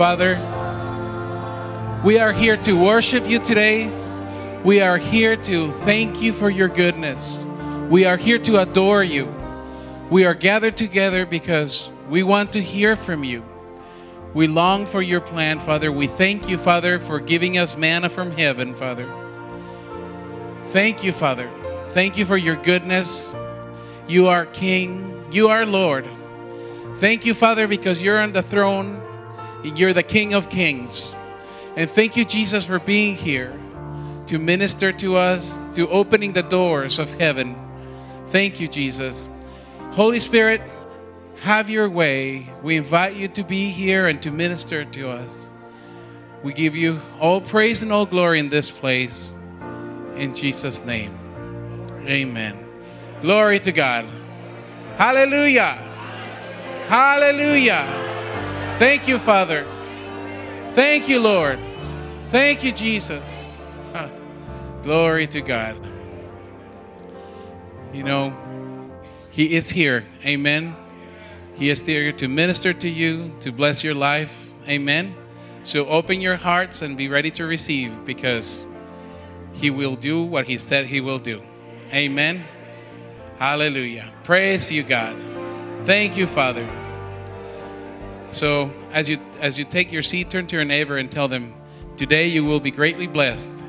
Father, we are here to worship you today. We are here to thank you for your goodness. We are here to adore you. We are gathered together because we want to hear from you. We long for your plan, Father. We thank you, Father, for giving us manna from heaven, Father. Thank you, Father. Thank you for your goodness. You are King, you are Lord. Thank you, Father, because you're on the throne you're the King of Kings. And thank you, Jesus, for being here to minister to us, to opening the doors of heaven. Thank you, Jesus. Holy Spirit, have your way. We invite you to be here and to minister to us. We give you all praise and all glory in this place. In Jesus' name. Amen. Glory to God. Hallelujah. Hallelujah. Thank you, Father. Thank you, Lord. Thank you, Jesus. Glory to God. You know, He is here. Amen. He is here to minister to you, to bless your life. Amen. So open your hearts and be ready to receive because He will do what He said He will do. Amen. Hallelujah. Praise you, God. Thank you, Father. So as you as you take your seat, turn to your neighbor and tell them, today you will be greatly blessed.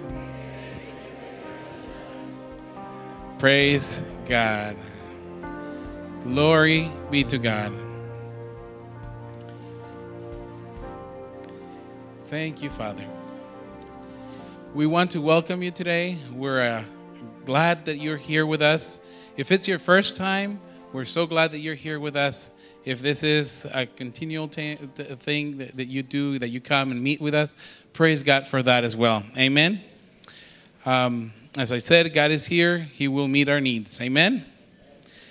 Praise God. Glory be to God. Thank you, Father. We want to welcome you today. We're uh, glad that you're here with us. If it's your first time, we're so glad that you're here with us. If this is a continual t- thing that, that you do, that you come and meet with us, praise God for that as well. Amen. Um, as I said, God is here. He will meet our needs. Amen.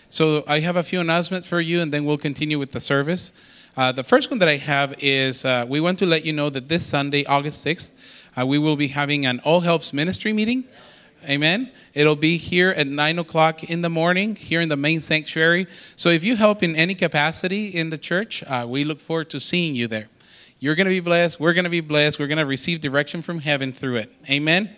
So I have a few announcements for you, and then we'll continue with the service. Uh, the first one that I have is uh, we want to let you know that this Sunday, August 6th, uh, we will be having an All Helps ministry meeting. Amen. It'll be here at 9 o'clock in the morning, here in the main sanctuary. So if you help in any capacity in the church, uh, we look forward to seeing you there. You're going to be blessed. We're going to be blessed. We're going to receive direction from heaven through it. Amen.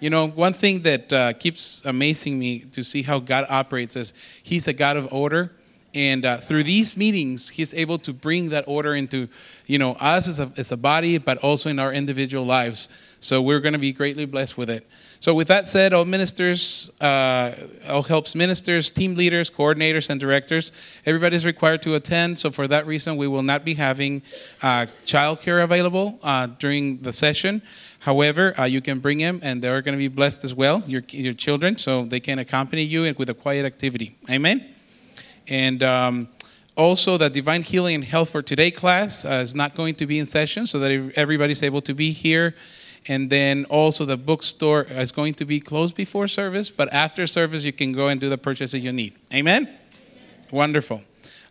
You know, one thing that uh, keeps amazing me to see how God operates is He's a God of order. And uh, through these meetings, He's able to bring that order into, you know, us as a, as a body, but also in our individual lives. So we're going to be greatly blessed with it. So, with that said, all ministers, uh, all helps ministers, team leaders, coordinators, and directors, everybody is required to attend. So, for that reason, we will not be having uh, childcare available uh, during the session. However, uh, you can bring them, and they're going to be blessed as well, your, your children, so they can accompany you with a quiet activity. Amen? And um, also, the Divine Healing and Health for Today class uh, is not going to be in session, so that everybody's able to be here. And then also, the bookstore is going to be closed before service, but after service, you can go and do the purchase that you need. Amen? Wonderful.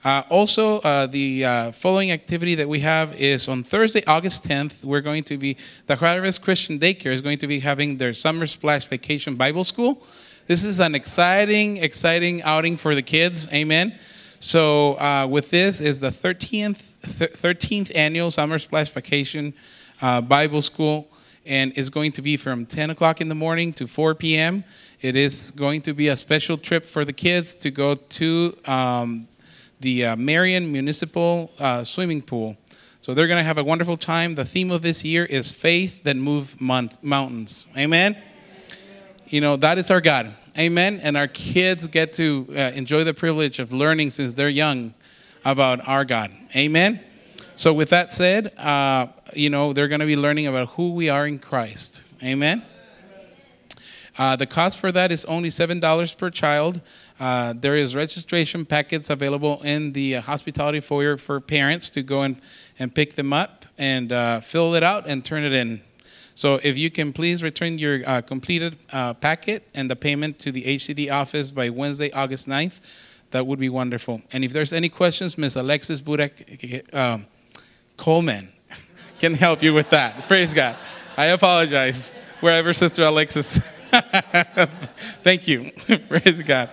Uh, also, uh, the uh, following activity that we have is on Thursday, August 10th. We're going to be, the Juarez Christian Daycare is going to be having their Summer Splash Vacation Bible School. This is an exciting, exciting outing for the kids. Amen. So, uh, with this is the 13th, 13th annual Summer Splash Vacation uh, Bible School, and it's going to be from 10 o'clock in the morning to 4 p.m. It is going to be a special trip for the kids to go to um, the uh, Marion Municipal uh, Swimming Pool. So they're going to have a wonderful time. The theme of this year is faith that move mountains. Amen. You know, that is our God. Amen. And our kids get to uh, enjoy the privilege of learning since they're young about our God. Amen. So, with that said, uh, you know, they're going to be learning about who we are in Christ. Amen. Uh, the cost for that is only $7 per child. Uh, there is registration packets available in the uh, hospitality foyer for parents to go and, and pick them up and uh, fill it out and turn it in. So if you can please return your uh, completed uh, packet and the payment to the HCD office by Wednesday, August 9th, that would be wonderful. And if there's any questions, Ms. Alexis Burek um, Coleman can help you with that. Praise God. I apologize wherever Sister Alexis. Thank you. Praise God.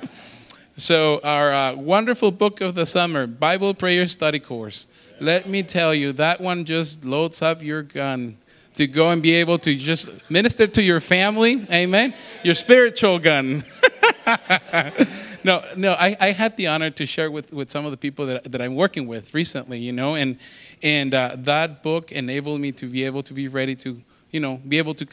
So, our uh, wonderful book of the summer, Bible Prayer Study Course. Let me tell you, that one just loads up your gun to go and be able to just minister to your family. Amen. Your spiritual gun. no, no, I, I had the honor to share with, with some of the people that, that I'm working with recently, you know, and, and uh, that book enabled me to be able to be ready to you know, be able to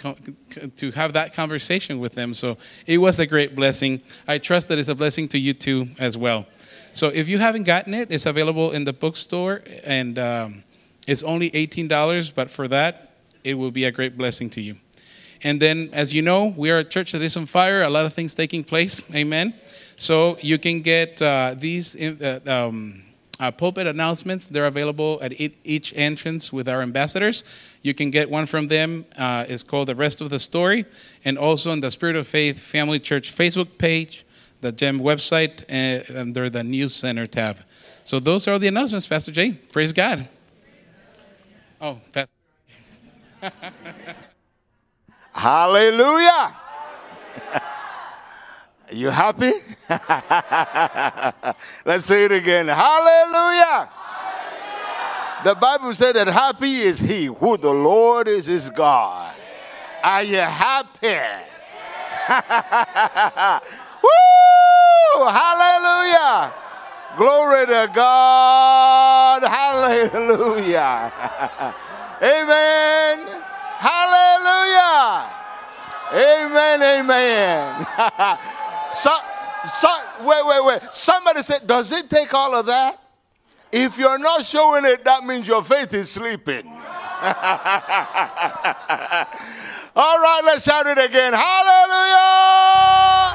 to have that conversation with them. So it was a great blessing. I trust that it's a blessing to you too as well. So if you haven't gotten it, it's available in the bookstore, and um, it's only eighteen dollars. But for that, it will be a great blessing to you. And then, as you know, we are a church that is on fire. A lot of things taking place. Amen. So you can get uh, these. Uh, um, uh, pulpit announcements. They're available at each entrance with our ambassadors. You can get one from them. Uh, it's called The Rest of the Story. And also on the Spirit of Faith Family Church Facebook page, the GEM website, uh, under the News Center tab. So those are the announcements, Pastor Jay. Praise God. Oh, Pastor. Hallelujah. You happy? Let's say it again. Hallelujah. Hallelujah. The Bible said that happy is he who the Lord is his God. Are you happy? Woo! Hallelujah. Glory to God. Hallelujah. Amen. Hallelujah. Amen. Amen. So, so, wait, wait, wait. Somebody said, Does it take all of that? If you're not showing it, that means your faith is sleeping. all right, let's shout it again. Hallelujah!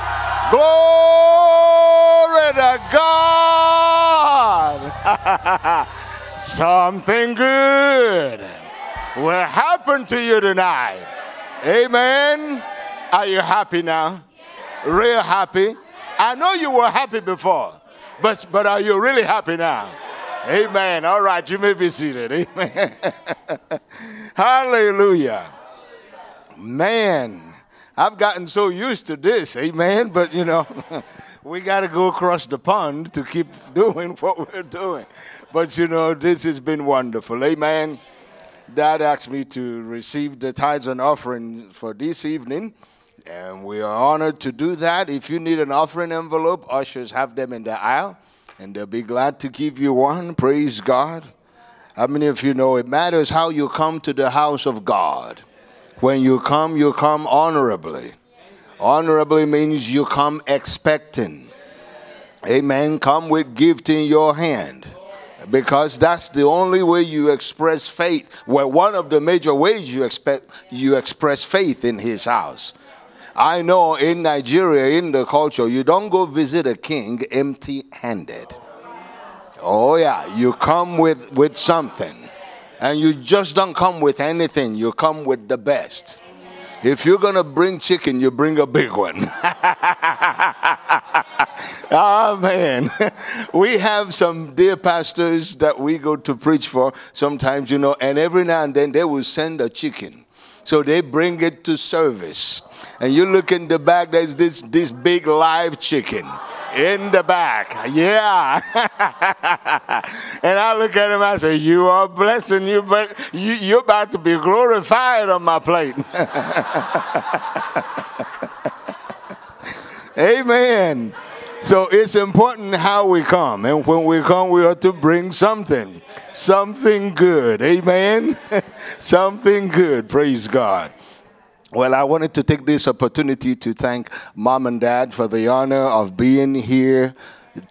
Glory to God! Something good will happen to you tonight. Amen. Are you happy now? real happy. I know you were happy before, but, but are you really happy now? Amen. All right, you may be seated. Amen. Hallelujah. Man, I've gotten so used to this. Amen. But, you know, we got to go across the pond to keep doing what we're doing. But, you know, this has been wonderful. Amen. Dad asked me to receive the tithes and offering for this evening. And we are honored to do that. If you need an offering envelope, ushers have them in the aisle, and they'll be glad to give you one. Praise God. How many of you know it matters how you come to the house of God? When you come, you come honorably. Honorably means you come expecting. Amen. Come with gift in your hand. Because that's the only way you express faith. Well, one of the major ways you expect you express faith in his house. I know in Nigeria, in the culture, you don't go visit a king empty handed. Oh, yeah, you come with, with something. And you just don't come with anything, you come with the best. If you're going to bring chicken, you bring a big one. oh, man. we have some dear pastors that we go to preach for sometimes, you know, and every now and then they will send a chicken. So they bring it to service and you look in the back, there's this, this big live chicken in the back. Yeah. and I look at him, I say, You are blessing you, but you, you're about to be glorified on my plate. Amen. So it's important how we come. And when we come, we ought to bring something, something good. Amen. something good. Praise God. Well, I wanted to take this opportunity to thank mom and dad for the honor of being here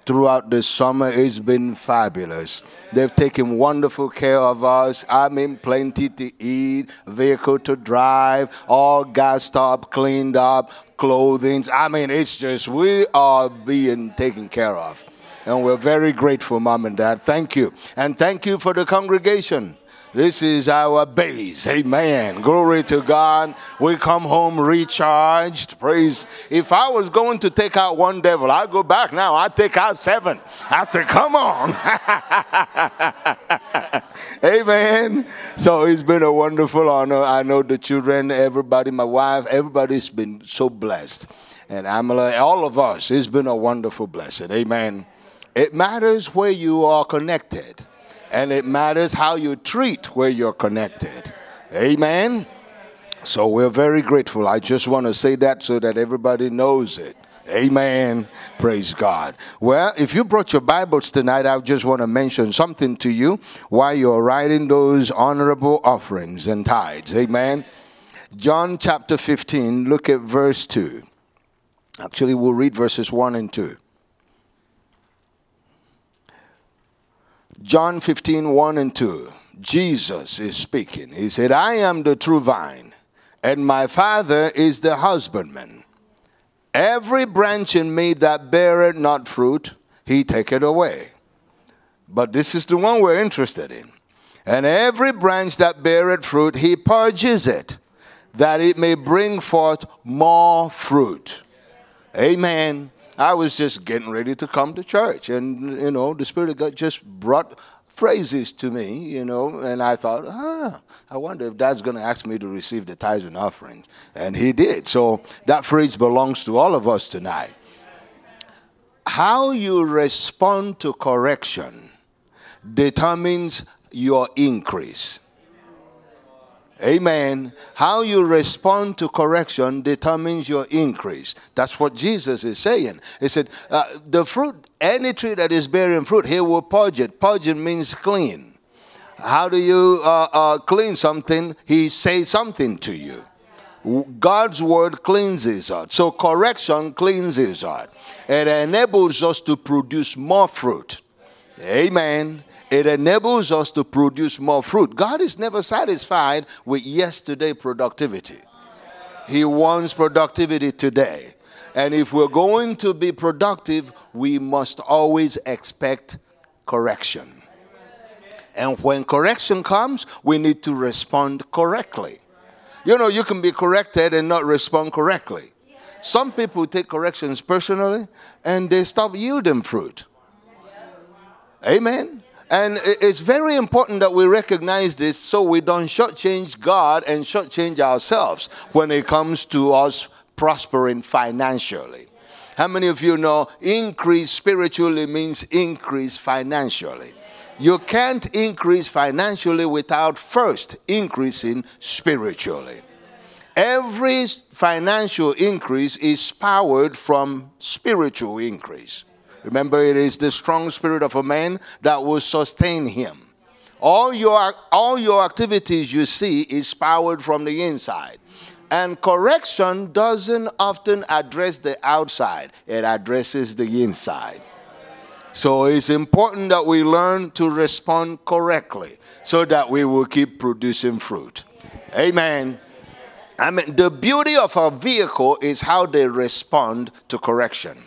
throughout the summer. It's been fabulous. They've taken wonderful care of us. I mean, plenty to eat, vehicle to drive, all gassed up, cleaned up, clothing. I mean, it's just, we are being taken care of. And we're very grateful, mom and dad. Thank you. And thank you for the congregation. This is our base. Amen. Glory to God. We come home recharged. Praise. If I was going to take out one devil, I'd go back now. I'd take out seven. I said, come on. Amen. So it's been a wonderful honor. I know the children, everybody, my wife, everybody's been so blessed. and Amala, all of us. It's been a wonderful blessing. Amen. It matters where you are connected, and it matters how you treat where you're connected. Amen. So we're very grateful. I just want to say that so that everybody knows it. Amen. Praise God. Well, if you brought your Bibles tonight, I just want to mention something to you while you're writing those honorable offerings and tithes. Amen. John chapter 15, look at verse 2. Actually, we'll read verses 1 and 2. John 15, 1 and 2. Jesus is speaking. He said, I am the true vine, and my Father is the husbandman. Every branch in me that beareth not fruit, he taketh away. But this is the one we're interested in. And every branch that beareth fruit, he purges it, that it may bring forth more fruit. Amen. I was just getting ready to come to church, and you know, the Spirit of God just brought phrases to me, you know, and I thought, ah, I wonder if Dad's going to ask me to receive the tithes and offerings, and He did. So that phrase belongs to all of us tonight. How you respond to correction determines your increase. Amen. How you respond to correction determines your increase. That's what Jesus is saying. He said, uh, The fruit, any tree that is bearing fruit, he will purge it. Purge it means clean. How do you uh, uh, clean something? He says something to you. God's word cleanses us. So correction cleanses us. It enables us to produce more fruit. Amen it enables us to produce more fruit. God is never satisfied with yesterday productivity. He wants productivity today. And if we're going to be productive, we must always expect correction. And when correction comes, we need to respond correctly. You know, you can be corrected and not respond correctly. Some people take corrections personally and they stop yielding fruit. Amen. And it's very important that we recognize this so we don't shortchange God and shortchange ourselves when it comes to us prospering financially. How many of you know increase spiritually means increase financially? You can't increase financially without first increasing spiritually. Every financial increase is powered from spiritual increase. Remember, it is the strong spirit of a man that will sustain him. All your, all your activities you see is powered from the inside. And correction doesn't often address the outside, it addresses the inside. So it's important that we learn to respond correctly so that we will keep producing fruit. Amen. I mean, the beauty of a vehicle is how they respond to correction.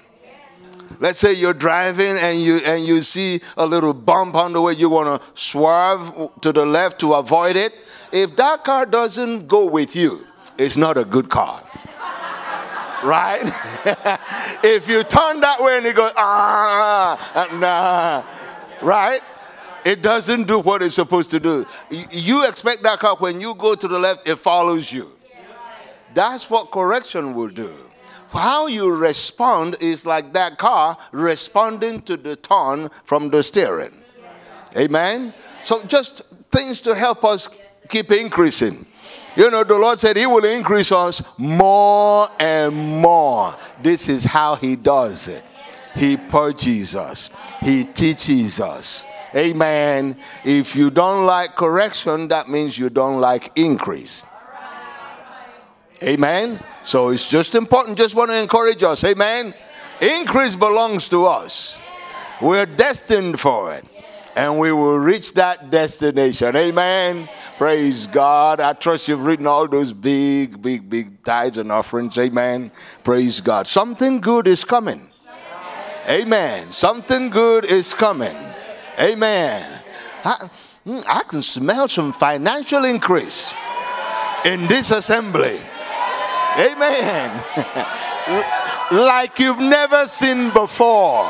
Let's say you're driving and you and you see a little bump on the way, you want to swerve to the left to avoid it. If that car doesn't go with you, it's not a good car. right? if you turn that way and it goes, ah, nah, right? It doesn't do what it's supposed to do. You expect that car when you go to the left, it follows you. That's what correction will do how you respond is like that car responding to the turn from the steering. Amen. So just things to help us keep increasing. You know, the Lord said He will increase us more and more. This is how He does it. He purges us, He teaches us. Amen. If you don't like correction, that means you don't like increase. Amen. So it's just important. Just want to encourage us. Amen. Increase belongs to us. We're destined for it. And we will reach that destination. Amen. Praise God. I trust you've written all those big, big, big tithes and offerings. Amen. Praise God. Something good is coming. Amen. Something good is coming. Amen. I, hmm, I can smell some financial increase in this assembly. Amen. like you've never seen before.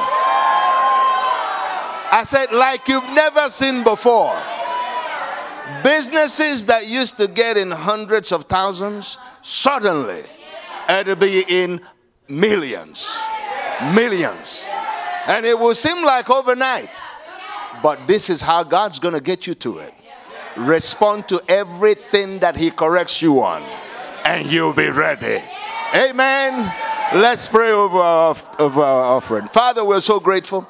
I said, like you've never seen before. Businesses that used to get in hundreds of thousands, suddenly it'll be in millions. Millions. And it will seem like overnight. But this is how God's going to get you to it. Respond to everything that He corrects you on, and you'll be ready. Amen. Let's pray over our, over our offering. Father, we're so grateful.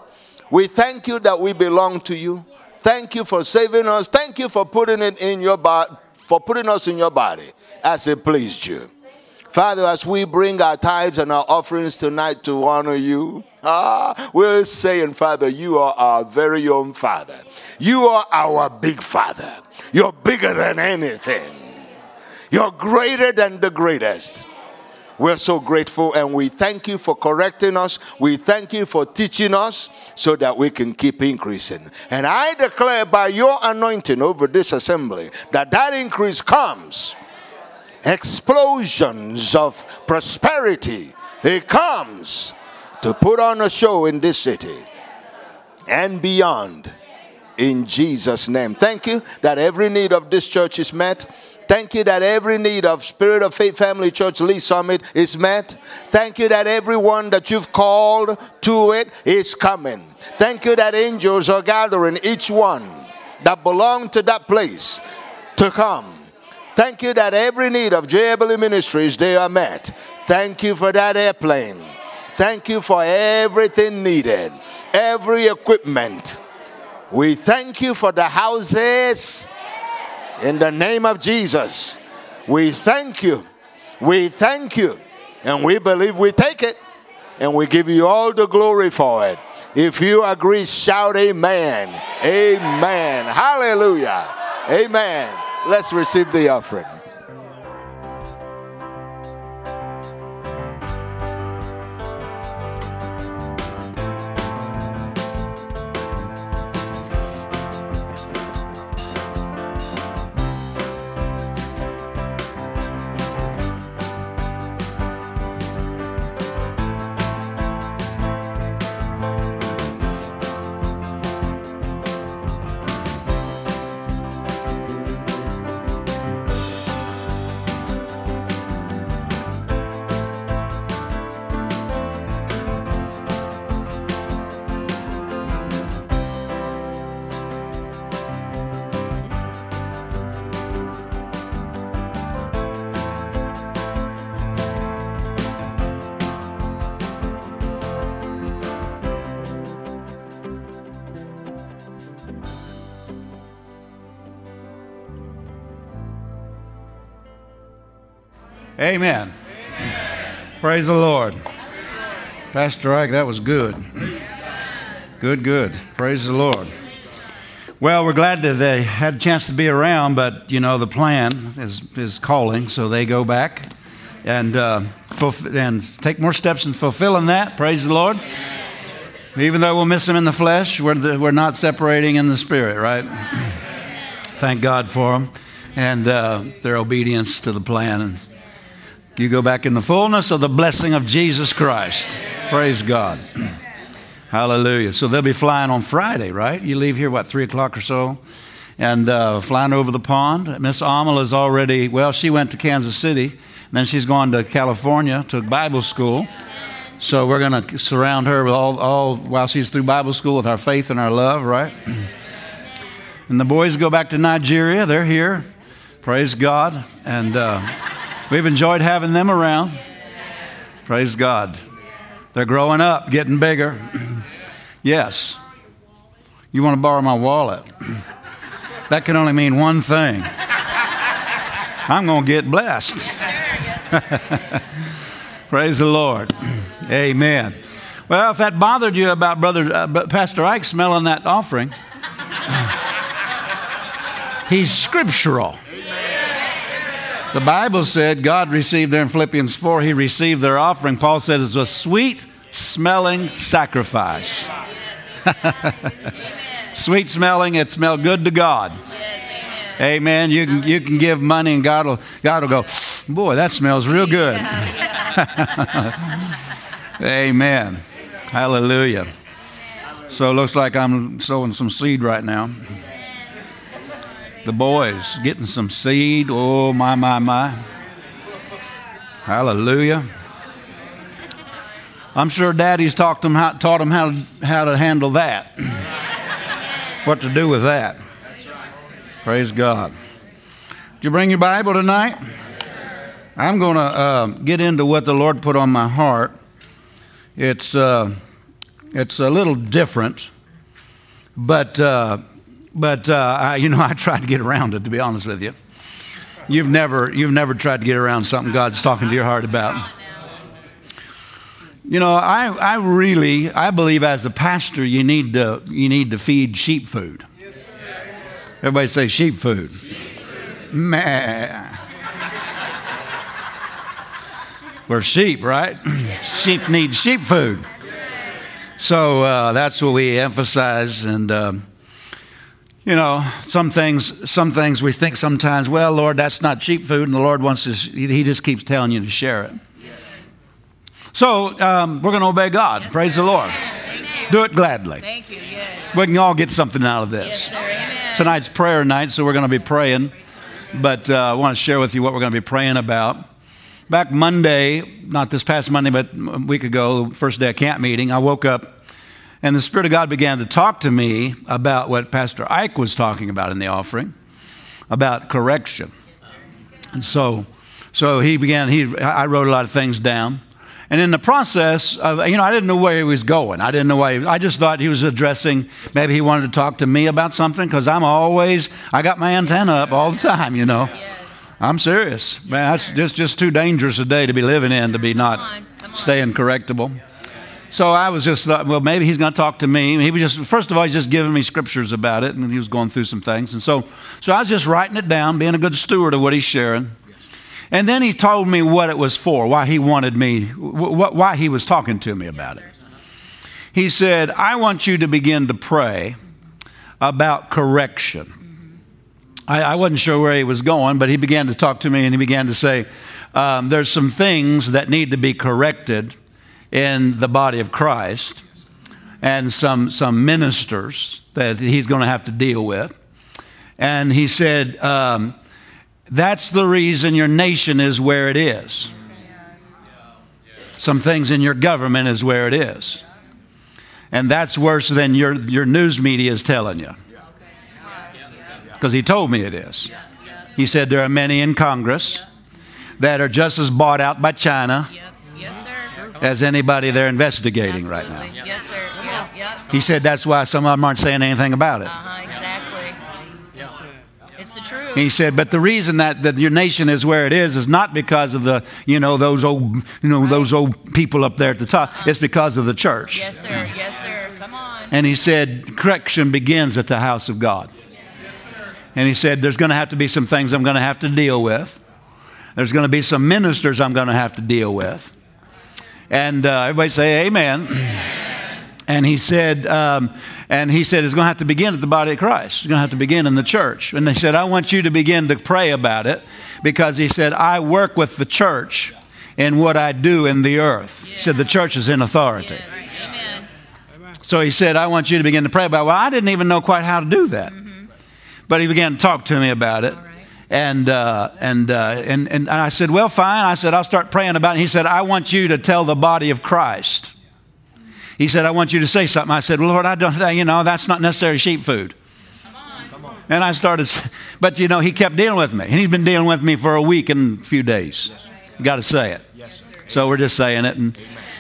We thank you that we belong to you. Thank you for saving us. Thank you for putting it in your body, for putting us in your body as it pleased you. Father, as we bring our tithes and our offerings tonight to honor you, ah, we're saying, Father, you are our very own Father. You are our big Father. You're bigger than anything. You're greater than the greatest. We're so grateful and we thank you for correcting us. We thank you for teaching us so that we can keep increasing. And I declare by your anointing over this assembly that that increase comes. Explosions of prosperity. It comes to put on a show in this city and beyond. In Jesus' name. Thank you that every need of this church is met. Thank you that every need of Spirit of Faith Family Church Lee Summit is met. Thank you that everyone that you've called to it is coming. Thank you that angels are gathering each one that belong to that place to come. Thank you that every need of JBL Ministries they are met. Thank you for that airplane. Thank you for everything needed, every equipment. We thank you for the houses in the name of Jesus, we thank you. We thank you. And we believe we take it. And we give you all the glory for it. If you agree, shout amen. Amen. Hallelujah. Amen. Let's receive the offering. Amen. Praise the Lord. Pastor Ike, that was good. Good, good. Praise the Lord. Well, we're glad that they had a chance to be around, but you know the plan is is calling, so they go back and uh, fulf- and take more steps in fulfilling that. Praise the Lord. Even though we'll miss them in the flesh, we're the, we're not separating in the spirit, right? Thank God for them and uh, their obedience to the plan. You go back in the fullness of the blessing of Jesus Christ. Praise God. Hallelujah. So they'll be flying on Friday, right? You leave here, what, 3 o'clock or so? And uh, flying over the pond. Miss Amal is already, well, she went to Kansas City. Then she's gone to California to Bible school. So we're going to surround her with all, all while she's through Bible school with our faith and our love, right? And the boys go back to Nigeria. They're here. Praise God. And. Uh, We've enjoyed having them around. Praise God. They're growing up, getting bigger. yes. You want to borrow my wallet? that can only mean one thing I'm going to get blessed. Praise the Lord. Amen. Well, if that bothered you about Brother uh, Pastor Ike smelling that offering, he's scriptural. The Bible said God received there in Philippians 4, He received their offering. Paul said it's a sweet smelling sacrifice. sweet smelling, it smelled good to God. Amen. amen. You can, you can give money and God will, God will go, boy, that smells real good. amen. Hallelujah. So it looks like I'm sowing some seed right now the boys getting some seed. Oh, my, my, my. Hallelujah. I'm sure daddy's taught them how, taught them how, to, how to handle that. what to do with that. Praise God. Did you bring your Bible tonight? I'm going to uh, get into what the Lord put on my heart. It's, uh, it's a little different, but, uh, but uh, I, you know, I tried to get around it, to be honest with you. You've never, you've never tried to get around something God's talking to your heart about. You know, I, I really, I believe as a pastor, you need to, you need to feed sheep food. Everybody say sheep food. Meh. We're sheep, right? sheep need sheep food. So uh, that's what we emphasize. And, um, you know, some things, some things we think sometimes, well, Lord, that's not cheap food. And the Lord wants to, He just keeps telling you to share it. So um, we're going to obey God. Yes, Praise sir. the Lord. Yes, Do it gladly. Thank you. Yes. We can all get something out of this. Yes, Tonight's prayer night, so we're going to be praying. But uh, I want to share with you what we're going to be praying about. Back Monday, not this past Monday, but a week ago, first day of camp meeting, I woke up and the Spirit of God began to talk to me about what Pastor Ike was talking about in the offering, about correction. And so, so he began, he, I wrote a lot of things down. And in the process of, you know, I didn't know where he was going. I didn't know why. He, I just thought he was addressing, maybe he wanted to talk to me about something because I'm always, I got my antenna up all the time, you know. Yes. I'm serious. Man, that's just, just too dangerous a day to be living in to be not Come on. Come on. staying correctable. So I was just thought, well, maybe he's going to talk to me. He was just, first of all, he's just giving me scriptures about it, and he was going through some things. And so, so I was just writing it down, being a good steward of what he's sharing. And then he told me what it was for, why he wanted me, why he was talking to me about it. He said, I want you to begin to pray about correction. I, I, wasn't sure where he was going, but he began to talk to me and he began to say, um, There's some things that need to be corrected in the body of Christ, and some, some ministers that he's going to have to deal with. And he said, um, That's the reason your nation is where it is. Some things in your government is where it is. And that's worse than your, your news media is telling you because he told me it is. He said there are many in Congress that are just as bought out by China as anybody they're investigating right now. Yes, sir. He said that's why some of them aren't saying anything about it. Uh-huh, exactly. It's the truth. He said, but the reason that, that your nation is where it is is not because of the, you know, those old, you know, right. those old people up there at the top. Uh-huh. It's because of the church. Yes, sir. Yes, sir. Come on. And he said, correction begins at the house of God. And he said, There's going to have to be some things I'm going to have to deal with. There's going to be some ministers I'm going to have to deal with. And uh, everybody say, Amen. Amen. And he said, um, and he said, it's going to have to begin at the body of Christ. It's going to have to begin in the church. And they said, I want you to begin to pray about it because he said, I work with the church in what I do in the earth. He said, the church is in authority. Amen. So he said, I want you to begin to pray about it. Well, I didn't even know quite how to do that. Mm-hmm. But he began to talk to me about it. And, uh, and, uh, and, and I said, Well, fine. I said, I'll start praying about it. He said, I want you to tell the body of Christ. He said, I want you to say something. I said, well, Lord, I don't, you know, that's not necessarily sheep food. And I started, but you know, he kept dealing with me. And he's been dealing with me for a week and a few days. You got to say it. Yes, So we're just saying it and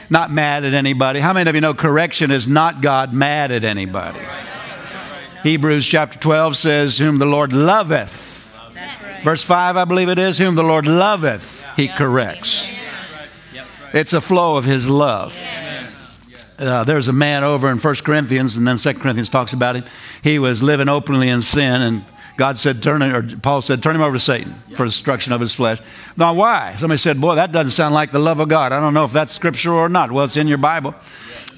not mad at anybody. How many of you know correction is not God mad at anybody? Hebrews chapter 12 says, Whom the Lord loveth. Verse 5, I believe it is, Whom the Lord loveth, he corrects. It's a flow of his love. Uh, there's a man over in 1 Corinthians, and then 2 Corinthians talks about him. He was living openly in sin, and God said, turn or Paul said, turn him over to Satan for destruction of his flesh. Now, why? Somebody said, boy, that doesn't sound like the love of God. I don't know if that's scripture or not. Well, it's in your Bible.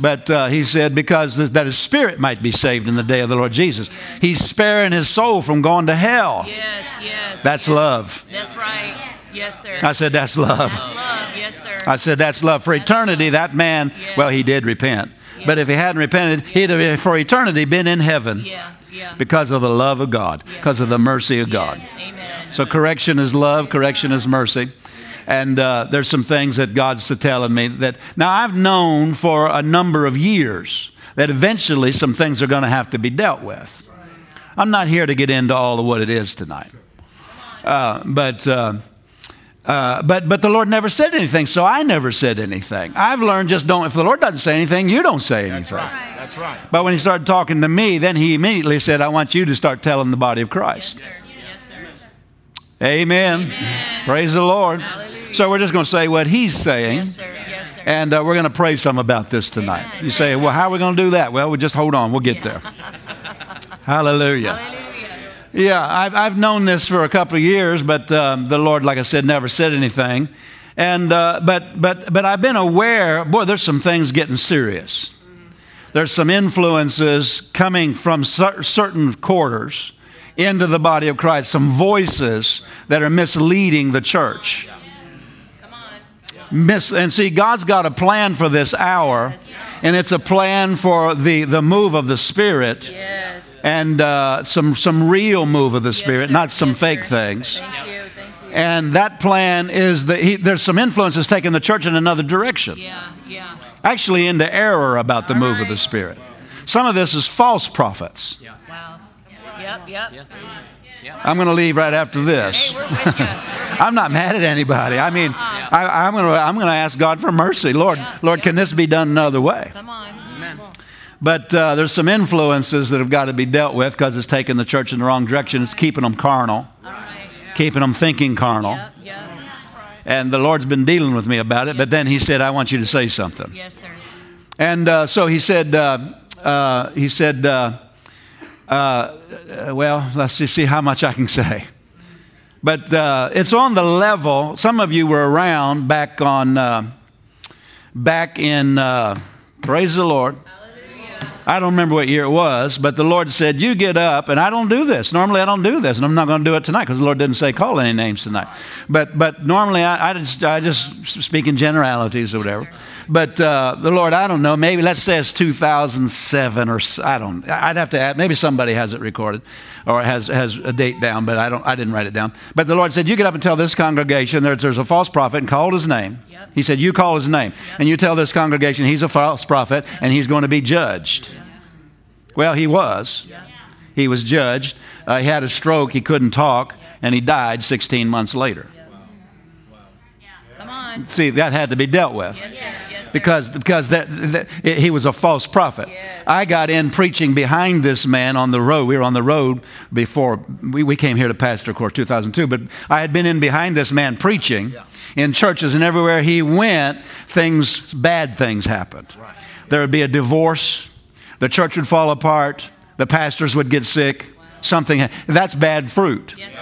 But uh, he said, because that his spirit might be saved in the day of the Lord Jesus. He's sparing his soul from going to hell. Yes, yes. That's yes. love. That's right. Yes, sir. I said, that's love. That's love. Yes, sir. I said, that's love. For that's eternity, love. that man, yes. well, he did repent. But if he hadn't repented, he'd have, for eternity, been in heaven. Yeah, yeah. Because of the love of God, because of the mercy of God. Amen. So correction is love, correction is mercy. And uh, there's some things that God's telling me that now I've known for a number of years that eventually some things are going to have to be dealt with. I'm not here to get into all of what it is tonight. Uh, but. Uh, uh, but but the Lord never said anything, so I never said anything. I've learned just don't. If the Lord doesn't say anything, you don't say anything. That's right. That's right. But when he started talking to me, then he immediately said, "I want you to start telling the body of Christ." Yes, sir. Yes, sir. Amen. Amen. Praise the Lord. Hallelujah. So we're just going to say what he's saying. Yes, sir. Yes, sir. And uh, we're going to pray some about this tonight. Amen. You say, well, how are we going to do that? Well, we just hold on. We'll get there. Hallelujah. Hallelujah. Yeah, I've, I've known this for a couple of years, but um, the Lord, like I said, never said anything. And, uh, but, but, but I've been aware, boy, there's some things getting serious. There's some influences coming from cer- certain quarters into the body of Christ, some voices that are misleading the church. Miss, and see, God's got a plan for this hour, and it's a plan for the, the move of the Spirit Yes. And uh, some, some real move of the Spirit, sir. not some Yes, fake sir. things. Thank you. Thank you. And that plan is that he, there's some influences taking the church in another direction, Yeah. Yeah. actually into error about the All move of the. Spirit. Some of this is false prophets. Yeah. Wow. Yep. Yep. Yeah. I'm going to leave right after Hey, this. we're with you. I'm not mad at anybody. I mean, I, I'm going to I'm going to ask God for mercy. Lord, Yeah, Lord, yeah. can this be done another way? Come on. But uh, there's some influences that have got to be dealt with because it's taking the church in the wrong direction. It's keeping them carnal, All right. keeping them thinking carnal. Yep. Yep. And the Lord's been dealing with me about it. But then He said, "I want you to say something." Yes, sir. And uh, so He said, uh, uh, "He said, uh, uh, well, let's just see how much I can say." But uh, it's on the level. Some of you were around back on, uh, back in. Uh, praise the Lord. I don't remember what year it was, but the Lord said, You get up, and I don't do this. Normally, I don't do this, and I'm not going to do it tonight because the Lord didn't say call any names tonight. But, but normally, I, I, just, I just speak in generalities or whatever. But uh, the Lord, I don't know, maybe let's say it's 2007 or I don't, I'd have to add, maybe somebody has it recorded or has, has a date down, but I, don't, I didn't write it down. But the Lord said, You get up and tell this congregation that there's a false prophet and called his name. Yep. He said, You call his name, and you tell this congregation he's a false prophet and he's going to be judged. Well, he was. He was judged. Uh, he had a stroke. He couldn't talk, and he died 16 months later. Come on. See, that had to be dealt with Yes. Yes. Because because that, that he was a false prophet. Yes. I got in preaching behind this man on the road. We were on the road before we, we came here to pastor, of course, 2002. But I had been in behind this man preaching in churches, and everywhere he went, things bad things happened. There would be a divorce. The church would fall apart. The pastors would get sick. Something that's bad fruit. Yes.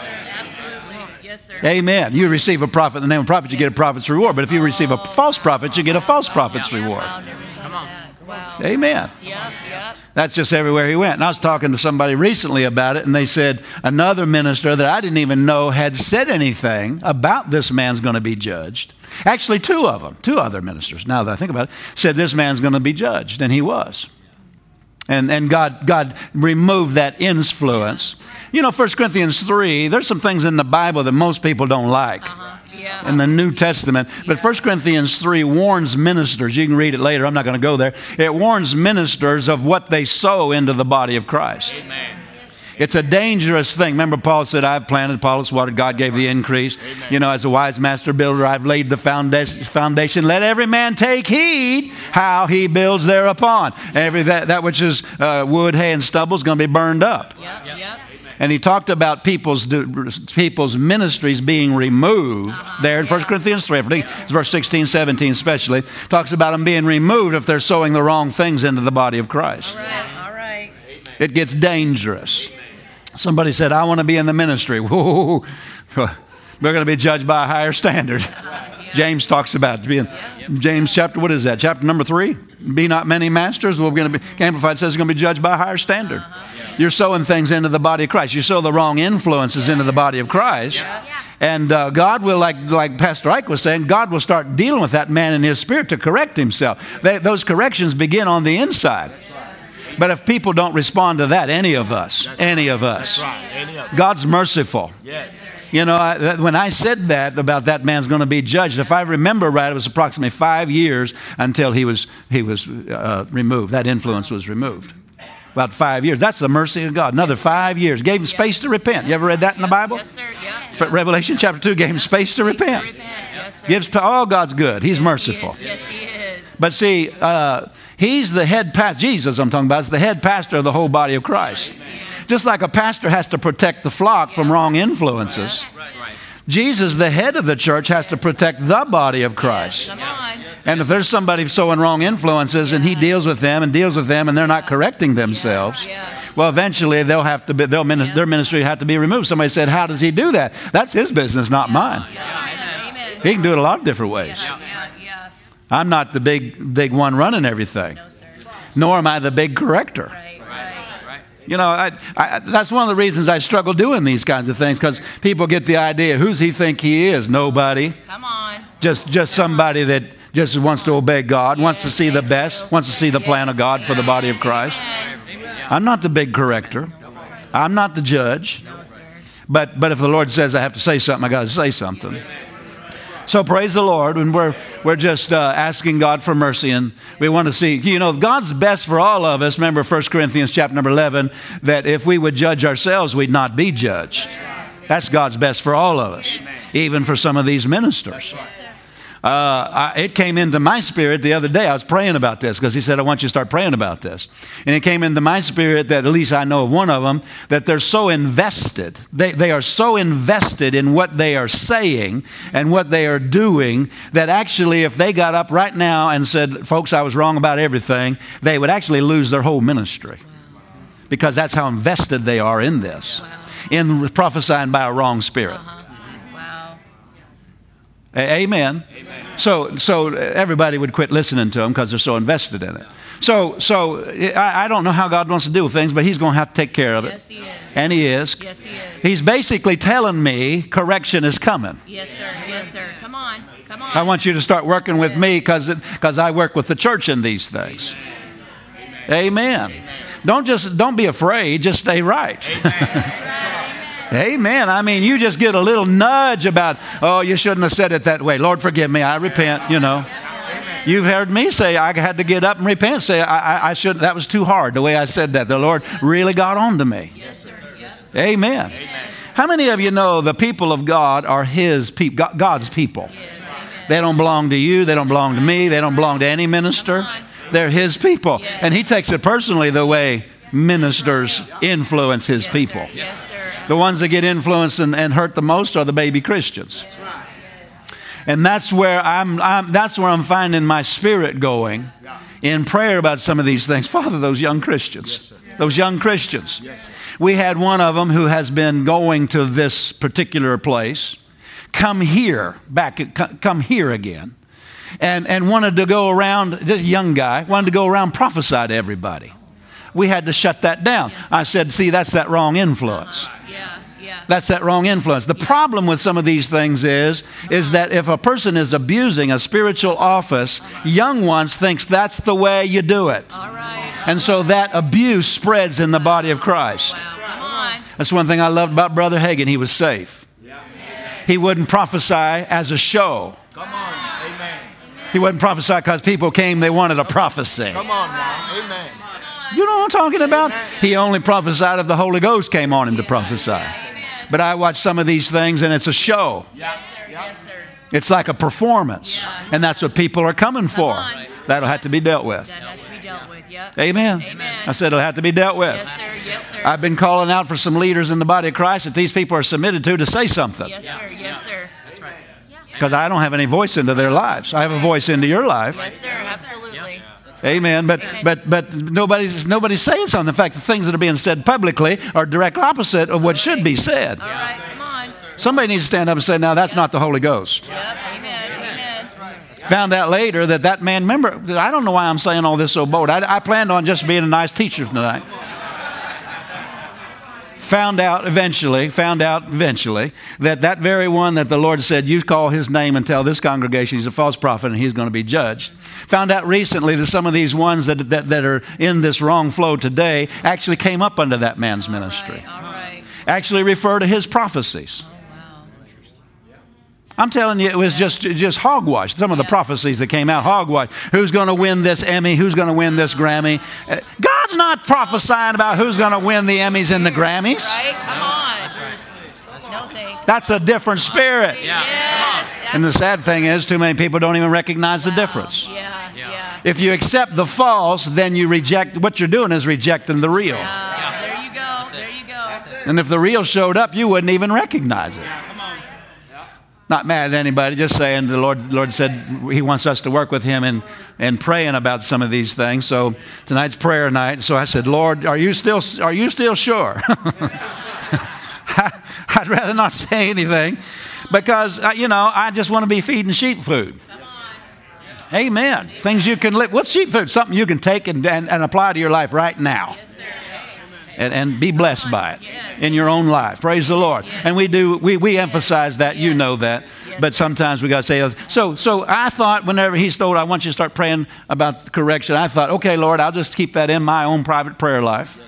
Yes, sir. Amen. You receive a prophet in the name of prophet, you get a prophet's reward. But if you receive a false prophet, you get a false prophet's reward. Wow, never thought of that. Wow. Amen. Yep. Yep. That's just everywhere he went. And I was talking to somebody recently about it, and they said another minister that I didn't even know had said anything about this man's going to be judged. Actually, two of them, two other ministers, now that I think about it, said this man's going to be judged, and he was. And, and God, God removed that influence. You know, 1 Corinthians 3, there's some things in the Bible that most people don't like Uh-huh. Yeah. in the New Testament. But 1 Corinthians 3 warns ministers. You can read it later. I'm not going to go there. It warns ministers of what they sow into the body of Christ. It's a dangerous thing. Remember, Paul said, I've planted, Apollos watered, God gave the increase. You know, as a wise master builder, I've laid the foundation. foundation. Let every man take heed how he builds thereupon. Every, that, that which is uh, wood, hay, and stubble is going to be burned up. Yep. Yep. And he talked about people's, people's ministries being removed there in 1 Corinthians 3, I think it's verse 16, 17 especially, talks about them being removed if they're sowing the wrong things into the body of Christ. All right. All right. It gets dangerous. Somebody said, I want to be in the ministry. Whoa. We're going to be judged by a higher standard. James talks about being, James chapter, what is that? Chapter number three? Be not many masters. We're going to be, Amplified says, going to be judged by a higher standard. You're sowing things into the body of Christ. You sow the wrong influences into the body of Christ. And uh, God will, like, like Pastor Ike was saying, God will start dealing with that man in his spirit to correct himself. They, those corrections begin on the inside. But if people don't respond to that, any of us, any of us, Right. Any of God's merciful. Yes. You know, I, that, when I said that about that man's going to be judged, if I remember right, it was approximately five years until he was, he was uh, removed. That influence was removed. About five years. That's the mercy of God. Another five years. Gave him space to repent. You ever read that in the Bible? Yes, sir. Yeah. Revelation chapter 2 gave him space to repent. Yes, sir. Gives all God's good. He's merciful. Yes, he is. But see, uh, he's the head pastor. Jesus, I'm talking about, is the head pastor of the whole body of Christ. Just like a pastor has to protect the flock from wrong influences, Jesus, the head of the church, has to protect the body of Christ. And if there's somebody sowing wrong influences and he deals with them and deals with them and they're not correcting themselves, well, eventually they'll have to be, they'll minis- their ministry have to be removed. Somebody said, "How does he do that?" That's his business, not mine. He can do it a lot of different ways. I'm not the big big one running everything, nor am I the big corrector. You know, I, I, that's one of the reasons I struggle doing these kinds of things because people get the idea, who's he think he is? Nobody. Come on. Just, just somebody that just wants to obey God, wants to see the best, wants to see the plan of God for the body of Christ. I'm not the big corrector. I'm not the judge. No. But, but if the Lord says I have to say something, I got to say something. So praise the Lord, and we're, we're just uh, asking God for mercy, and we want to see, you know, God's best for all of us. Remember 1 Corinthians chapter number 11, that if we would judge ourselves, we'd not be judged. That's God's best for all of us, even for some of these ministers. Uh, I, it came into my spirit the other day. I was praying about this because he said, I want you to start praying about this. And it came into my spirit that at least I know of one of them that they're so invested. They, they are so invested in what they are saying and what they are doing that actually, if they got up right now and said, Folks, I was wrong about everything, they would actually lose their whole ministry because that's how invested they are in this, in prophesying by a wrong spirit. Wow. A- Amen. So, so everybody would quit listening to them because they're so invested in it. So, so I, I don't know how God wants to do things, but He's going to have to take care of it. Yes, he is. And He is. Yes, he is. He's basically telling me correction is coming. Yes, sir. Yes, sir. Come on. Come on. I want you to start working with me because I work with the church in these things. Amen. Don't just don't be afraid. Just stay right. Amen. I mean, you just get a little nudge about, oh, you shouldn't have said it that way. Lord, forgive me. I repent. You know. You've heard me say I had to get up and repent. Say I, I, I should. That was too hard. The way I said that, the Lord really got on to me. Yes, sir. Yes. Amen. How many of you know the people of God are His people, God's people? They don't belong to you. They don't belong to me. They don't belong to any minister. They're His people, and He takes it personally the way ministers influence His people. Yes. The ones that get influenced and, and hurt the most are the baby Christians. That's right. And that's where I'm, I'm that's where I'm finding my spirit going in prayer about some of these things. Father, those young Christians. those young Christians. We had one of them who has been going to this particular place, come here, back, come here again, and, and wanted to go around, this young guy, wanted to go around prophesy to everybody. We had to shut that down. I said, see, that's that wrong influence. Uh-huh. Yeah, yeah. That's that wrong influence. The problem with some of these things is, is uh-huh. that if a person is abusing a spiritual office, young ones thinks that's the way you do it. All right. And so that abuse spreads in the body of Christ. Wow. Come. That's one thing I loved about Brother Hagin. He was safe. He wouldn't prophesy as a show. Come on. Amen. He wouldn't prophesy because people came, they wanted a prophecy. Come on now. Amen. You know what I'm talking about? He only prophesied if the Holy Ghost came on him to prophesy. But I watch some of these things and it's a show. Yes, sir. Yes, sir. It's like a performance. And that's what people are coming for. That'll have to be dealt with. That has to be dealt with. Yep. Amen. Amen. I said it'll have to be dealt with. Yes, sir. Yes, sir. I've been calling out for some leaders in the body of Christ that these people are submitted to to say something. Yes, sir. Yes, sir. Because I don't have any voice into their lives. I have a voice into your life. Yes, sir. Absolutely. Amen. But but but nobody's nobody's saying something. In fact, the things that are being said publicly are direct opposite of what should be said. All right. Come on. Somebody needs to stand up and say, "Now that's not the Holy Ghost." Yep. Amen. Amen. Found out later that that man. Remember, I don't know why I'm saying all this so bold. I, I planned on just being a nice teacher tonight. Found out eventually, found out eventually that that very one that the Lord said, You call his name and tell this congregation he's a false prophet and he's going to be judged. Found out recently that some of these ones that, that, that are in this wrong flow today actually came up under that man's ministry, All right. actually refer to his prophecies. Wow. I'm telling you, it was just, just hogwash. Some of the prophecies that came out, hogwash. Who's going to win this Emmy? Who's going to win this Grammy? Uh, God's not prophesying about who's going to win the Emmys and the Grammys. Right? Come on. That's a different spirit. Yes. And the sad thing is, too many people don't even recognize the difference. Yeah. Yeah. If you accept the false, then you reject, what you're doing is rejecting the real. There you go. There you go. And if the real showed up, you wouldn't even recognize it. Not mad at anybody, just saying the Lord, Lord said He wants us to work with Him and, and praying about some of these things. So tonight's prayer night. So I said, Lord, are you still, are you still sure? I'd rather not say anything because, uh, you know, I just want to be feeding sheep food. Amen. Things you can live. What's sheep food? Something you can take and, and, and apply to your life right now and, and be blessed by it in your own life. Praise the Lord. And we do, we, we emphasize that, you know that. But sometimes we got to say, so, so I thought whenever he's told, I want you to start praying about the correction, I thought, okay, Lord, I'll just keep that in my own private prayer life.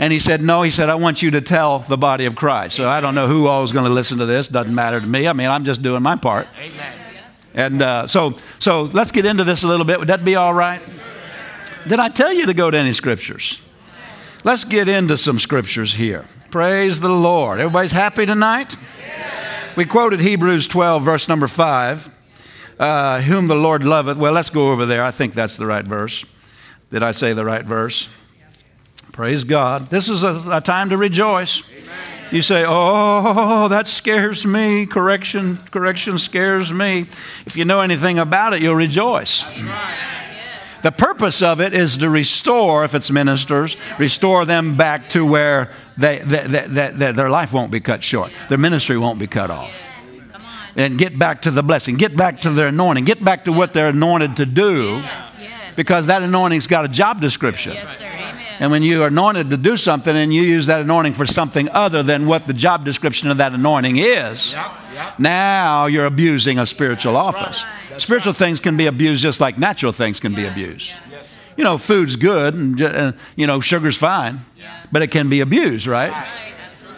And he said, No, he said, I want you to tell the body of Christ. So I don't know who all is going to listen to this. Doesn't matter to me. I mean, I'm just doing my part. Amen. And uh, so, so let's get into this a little bit. Would that be all right? Did I tell you to go to any scriptures? Let's get into some scriptures here. Praise the Lord. Everybody's happy tonight? We quoted Hebrews 12, verse number 5. Uh, whom the Lord loveth. Well, let's go over there. I think that's the right verse. Did I say the right verse? Praise God. This is a, a time to rejoice. You say, Oh, that scares me. Correction, correction scares me. If you know anything about it, you'll rejoice. The purpose of it is to restore, if it's ministers, restore them back to where they, that their life won't be cut short, their ministry won't be cut off. And get back to the blessing, get back to their anointing, get back to what they're anointed to do, Yes. Yes. because that anointing's got a job description. Yes. And when you are anointed to do something and you use that anointing for something other than what the job description of that anointing is, now you're abusing a spiritual office. Spiritual things can be abused just like natural things can be abused. You know, food's good and, uh, you know, sugar's fine, but it can be abused, right?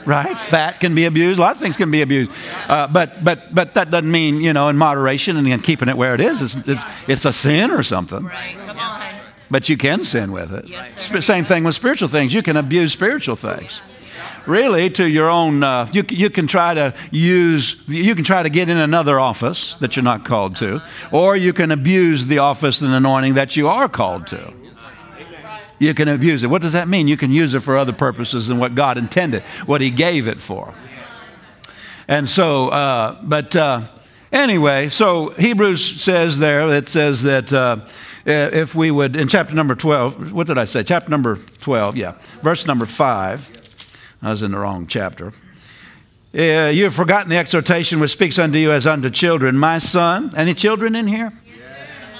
Right? Fat can be abused. A lot of things can be abused. Uh, but, but, but that doesn't mean, you know, in moderation and keeping it where it is. It's, it's, it's a sin or something. Right. But you can sin with it. Yes, Same thing with spiritual things. You can abuse spiritual things. Really, to your own, uh, you, you can try to use, you can try to get in another office that you're not called to, or you can abuse the office and anointing that you are called to. You can abuse it. What does that mean? You can use it for other purposes than what God intended, what He gave it for. And so, uh, but uh, anyway, so Hebrews says there, it says that uh, if we would, in chapter number 12, what did I say? Chapter number 12, yeah, verse number 5. I was in the wrong chapter. Uh, you have forgotten the exhortation which speaks unto you as unto children. My son, any children in here?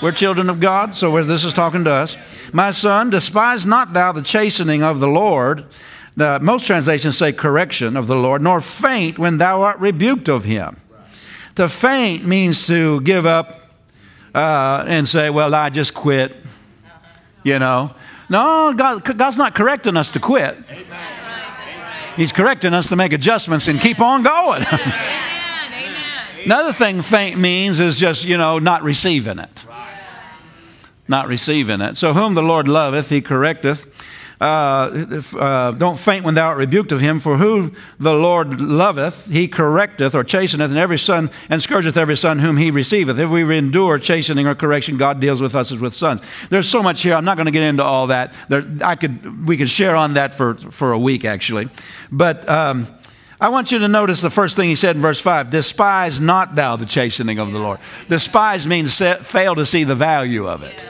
We're children of God, so this is talking to us. My son, despise not thou the chastening of the Lord. The, most translations say correction of the Lord, nor faint when thou art rebuked of him. To faint means to give up uh, and say, well, I just quit. You know. No, God, God's not correcting us to quit. He's correcting us to make adjustments and keep on going. Another thing faint means is just, you know, not receiving it. Not receiving it. So, whom the Lord loveth, he correcteth. Uh, uh, don't faint when thou art rebuked of him, for who the Lord loveth, he correcteth or chasteneth, and every son and scourgeth every son whom he receiveth. If we endure chastening or correction, God deals with us as with sons. There's so much here. I'm not going to get into all that. There, I could, we could share on that for, for a week, actually. But um, I want you to notice the first thing he said in verse 5 Despise not thou the chastening of the Lord. Despise means fail to see the value of it.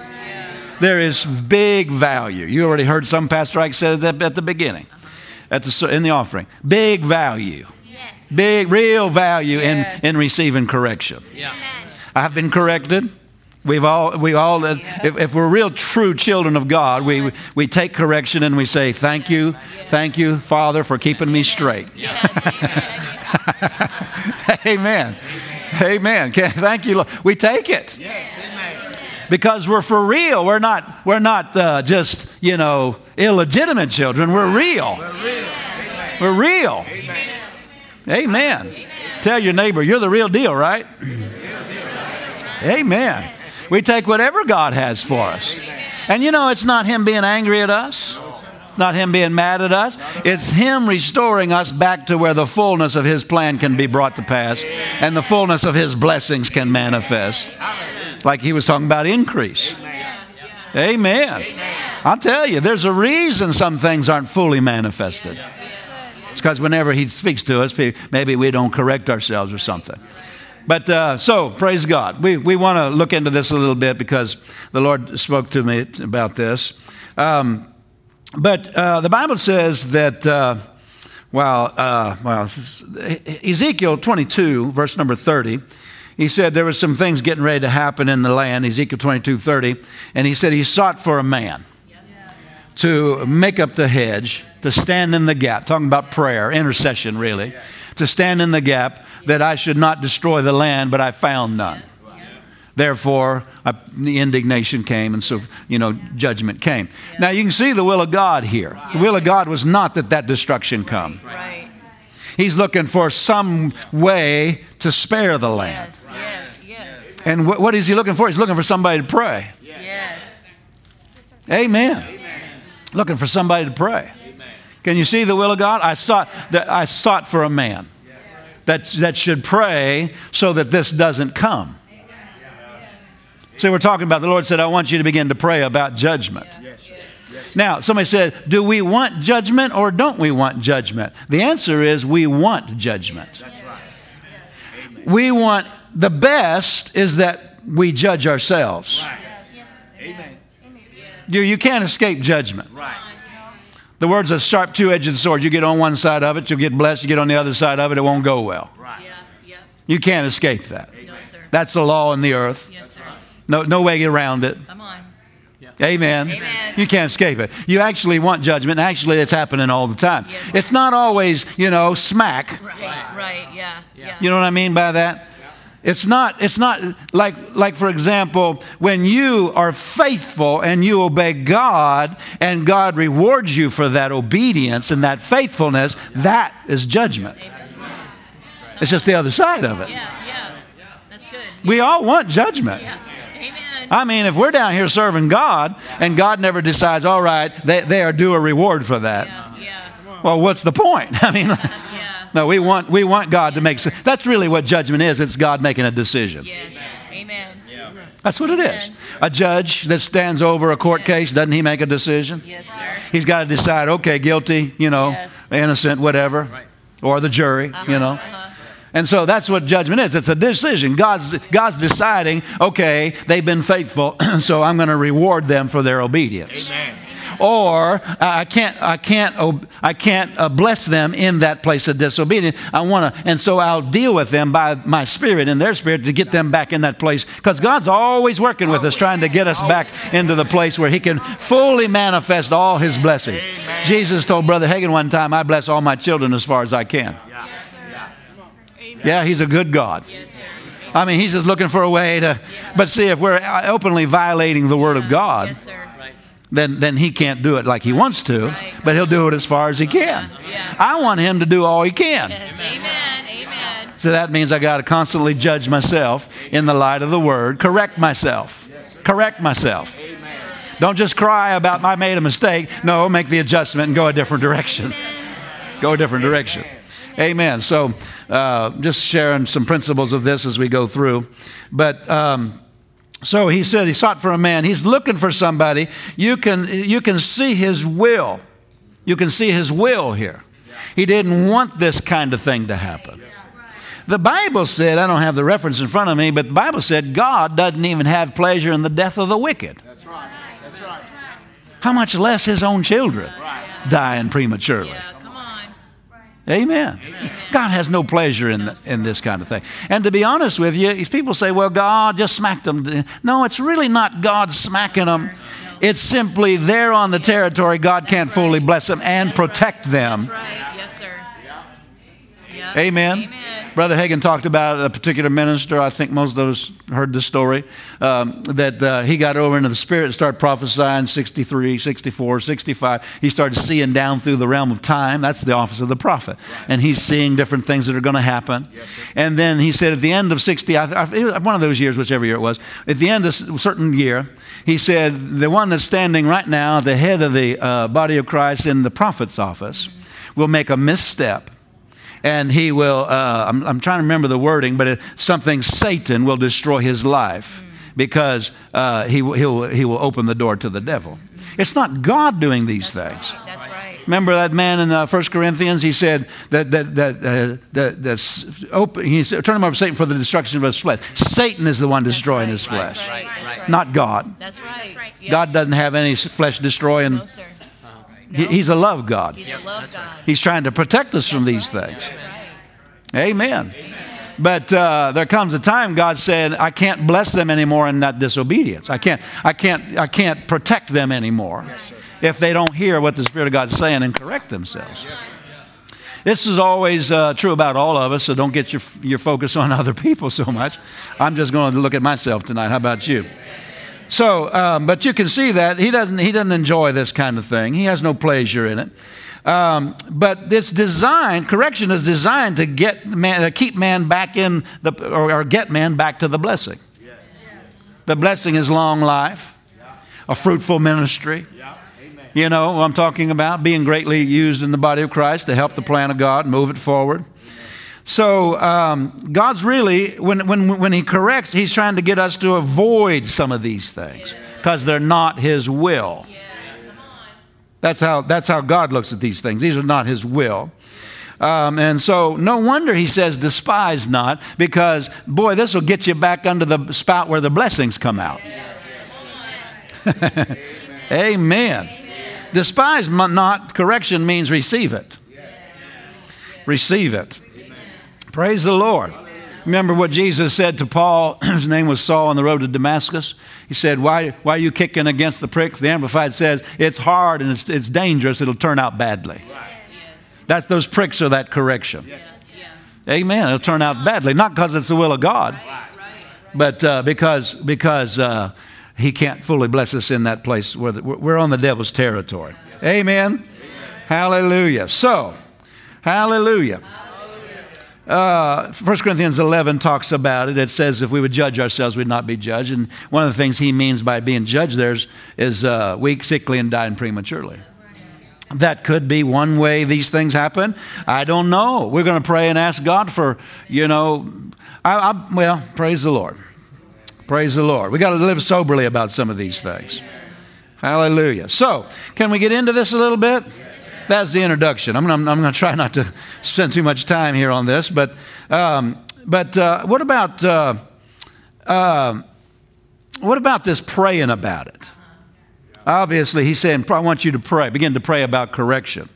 There is big value. You already heard some Pastor Ike said that at the beginning, at the, in the offering. Big value. Big, real value Yes. in, in receiving correction. Yeah. I've been corrected. We've all, we all, if, if we're real true children of God, we, we take correction and we say, Thank you, thank you, Father, for keeping me straight. Amen. Amen. Okay, Thank you, Lord. We take it. Because we're for real. We're not, we're not uh, just, you know, illegitimate children. We're real. We're real. Amen. Tell your neighbor, you're the real deal, right? Amen. We take whatever God has for us. And you know, it's not Him being angry at us, it's not Him being mad at us. It's Him restoring us back to where the fullness of His plan can be brought to pass and the fullness of His blessings can manifest. Like He was talking about increase. Amen. I'll tell you, there's a reason some things aren't fully manifested. It's because whenever He speaks to us, maybe we don't correct ourselves or something. But uh, so, praise God. We, we want to look into this a little bit because the Lord spoke to me about this. Um, but uh, the Bible says that, uh, well, uh, well, Ezekiel 22, verse number 30, he said there was some things getting ready to happen in the land, Ezekiel 22, 30, and he said he sought for a man to make up the hedge, to stand in the gap, talking about prayer, intercession, really, to stand in the gap that I should not destroy the land, but I found none. Therefore, I, the indignation came, and so, you know, judgment came. Now, you can see the will of God here. The will of God was not that that destruction come. Right. He's looking for some way to spare the land. Yes, yes, yes. And what, what is he looking for? He's looking for somebody to pray. Yes. Amen. Looking for somebody to pray. Can you see the will of God? I sought that I sought for a man that, that should pray so that this doesn't come. So we're talking about the Lord said, I want you to begin to pray about judgment. Now, somebody said, Do we want judgment or don't we want judgment? The answer is we want judgment. That's right. We want the best is that we judge ourselves. Right. Amen. You, you can't escape judgment. Right. The word's a sharp two edged sword. You get on one side of it, you'll get blessed. You get on the other side of it, it won't go well. Right. Yeah, yeah. You can't escape that. No, sir. That's the law in the earth. Yes, sir. No, no way around it. Come on. Amen. Amen. You can't escape it. You actually want judgment. Actually, it's happening all the time. Yes. It's not always, you know, smack. Right, right, yeah, yeah. You know what I mean by that? Yeah. It's not, it's not like, like, for example, when you are faithful and you obey God and God rewards you for that obedience and that faithfulness, that is judgment. It's just the other side of it. Yeah, yeah. That's good. We all want judgment. Yeah. Amen. I mean, if we're down here serving God and God never decides, all right, they, they are due a reward for that, Yeah, yeah, well, what's the point? I mean, yeah. no, we want, we want God to make, that's really what judgment is. It's God making a decision. Yes. Amen. That's what it is. A judge that stands over a court case, doesn't he make a decision? Yes, sir. He's got to decide, okay, guilty, you know, Yes. innocent, whatever, or the jury, you know. Uh-huh. And so that's what judgment is. It's a decision. God's, God's deciding, okay, they've been faithful, so I'm going to reward them for their obedience. Amen. Or I can't, I can't, ob- I can't uh, bless them in that place of disobedience. I want to, and so I'll deal with them by my spirit and their spirit to get them back in that place. Because God's always working with us, trying to get us back into the place where He can fully manifest all His blessing. Jesus told Brother Hagin one time, "I bless all my children as far as I can." Yeah, Yeah, he's a good God. I mean, He's just looking for a way to. But see, if we're openly violating the Word of God, then, then he can't do it like he wants to, but he'll do it as far as he can. I want him to do all he can. Amen. Amen. So that means I got to constantly judge myself in the light of the word, correct myself. Correct myself. Don't just cry about I made a mistake. No, make the adjustment and go a different direction. Go a different direction. Amen. So, uh, just sharing some principles of this as we go through. But um, so he said he sought for a man. He's looking for somebody. You can you can see his will. You can see his will here. He didn't want this kind of thing to happen. The Bible said, I don't have the reference in front of me, but the Bible said God doesn't even have pleasure in the death of the wicked. That's right. That's right. How much less his own children dying prematurely? On. Amen. God has no pleasure in, the, in this kind of thing. And to be honest with you, people say, well, God just smacked them. No, it's really not God smacking them. It's simply they're on the territory. God can't fully bless them and protect them. That's right. Yes, sir. Yeah. Amen. Amen. Brother Hagin talked about a particular minister. I think most of us heard the story um, that uh, he got over into the spirit and started prophesying 63, 64, 65. He started seeing down through the realm of time. That's the office of the prophet. And he's seeing different things that are going to happen. and then he said at the end of 60, I, I, one of those years, whichever year it was, at the end of a certain year, he said, the one that's standing right now at the head of the uh, body of Christ in the prophet's office will make a misstep and he will, uh, I'm, I'm, trying to remember the wording, but it, something Satan will destroy his life because uh, he, he'll, he will open the door to the devil. It's not God doing these That's things. Right. That's right. Remember that man in uh, 1 Corinthians? He said that, that, that, uh, that, that open, he said, turn him over to Satan for the destruction of his flesh. Satan is the one destroying right. his flesh, right. Right. not God. That's right. God doesn't have any flesh destroying. No, sir. He- He's a love God. He's a love God. He's trying to protect us from these right. things. Right. Amen. But uh, there comes a time God said, I can't bless them anymore in that disobedience. I can't, I can't, I can't protect them anymore if they don't hear what the Spirit of God's saying and correct themselves. This is always uh, true about all of us, so don't get your, your focus on other people so much. I'm just going to look at myself tonight. How about you? So, um, but you can see that he doesn't, he doesn't enjoy this kind of thing. He has no pleasure in it. Um, but it's designed, correction is designed to get man, to keep man back in the, or, or get man back to the blessing. The blessing is long life, a fruitful ministry. You know what I'm talking about? Being greatly used in the body of Christ to help the plan of God, move it forward. So um, God's really, when, when, when He corrects, He's trying to get us to avoid some of these things because they're not His will. That's how, that's how God looks at these things. These are not His will. Um, and so, no wonder He says, despise not, because, boy, this will get you back under the spout where the blessings come out. Amen. Despise not, correction means receive it. Receive it. Praise the Lord. Remember what Jesus said to Paul, his name was Saul on the road to Damascus? He said, Why, why are you kicking against the pricks? The Amplified says, It's hard and it's, it's dangerous, it'll turn out badly. That's those pricks are that correction. Amen. It'll turn out badly, not because it's the will of God, but uh, because, because uh, He can't fully bless us in that place where the, we're on the devil's territory. Amen. Hallelujah. So, hallelujah. Uh, 1 Corinthians 11 talks about it. It says if we would judge ourselves, we'd not be judged. And one of the things he means by being judged there is, is uh, weak, sickly, and dying prematurely. That could be one way these things happen. I don't know. We're going to pray and ask God for, you know, I, I, well, praise the Lord. Praise the Lord. We got to live soberly about some of these things. Hallelujah. So, can we get into this a little bit? That's the introduction. I'm, I'm, I'm going to try not to spend too much time here on this, but, um, but uh, what about uh, uh, what about this praying about it? Obviously, he's saying, I want you to pray, begin to pray about correction.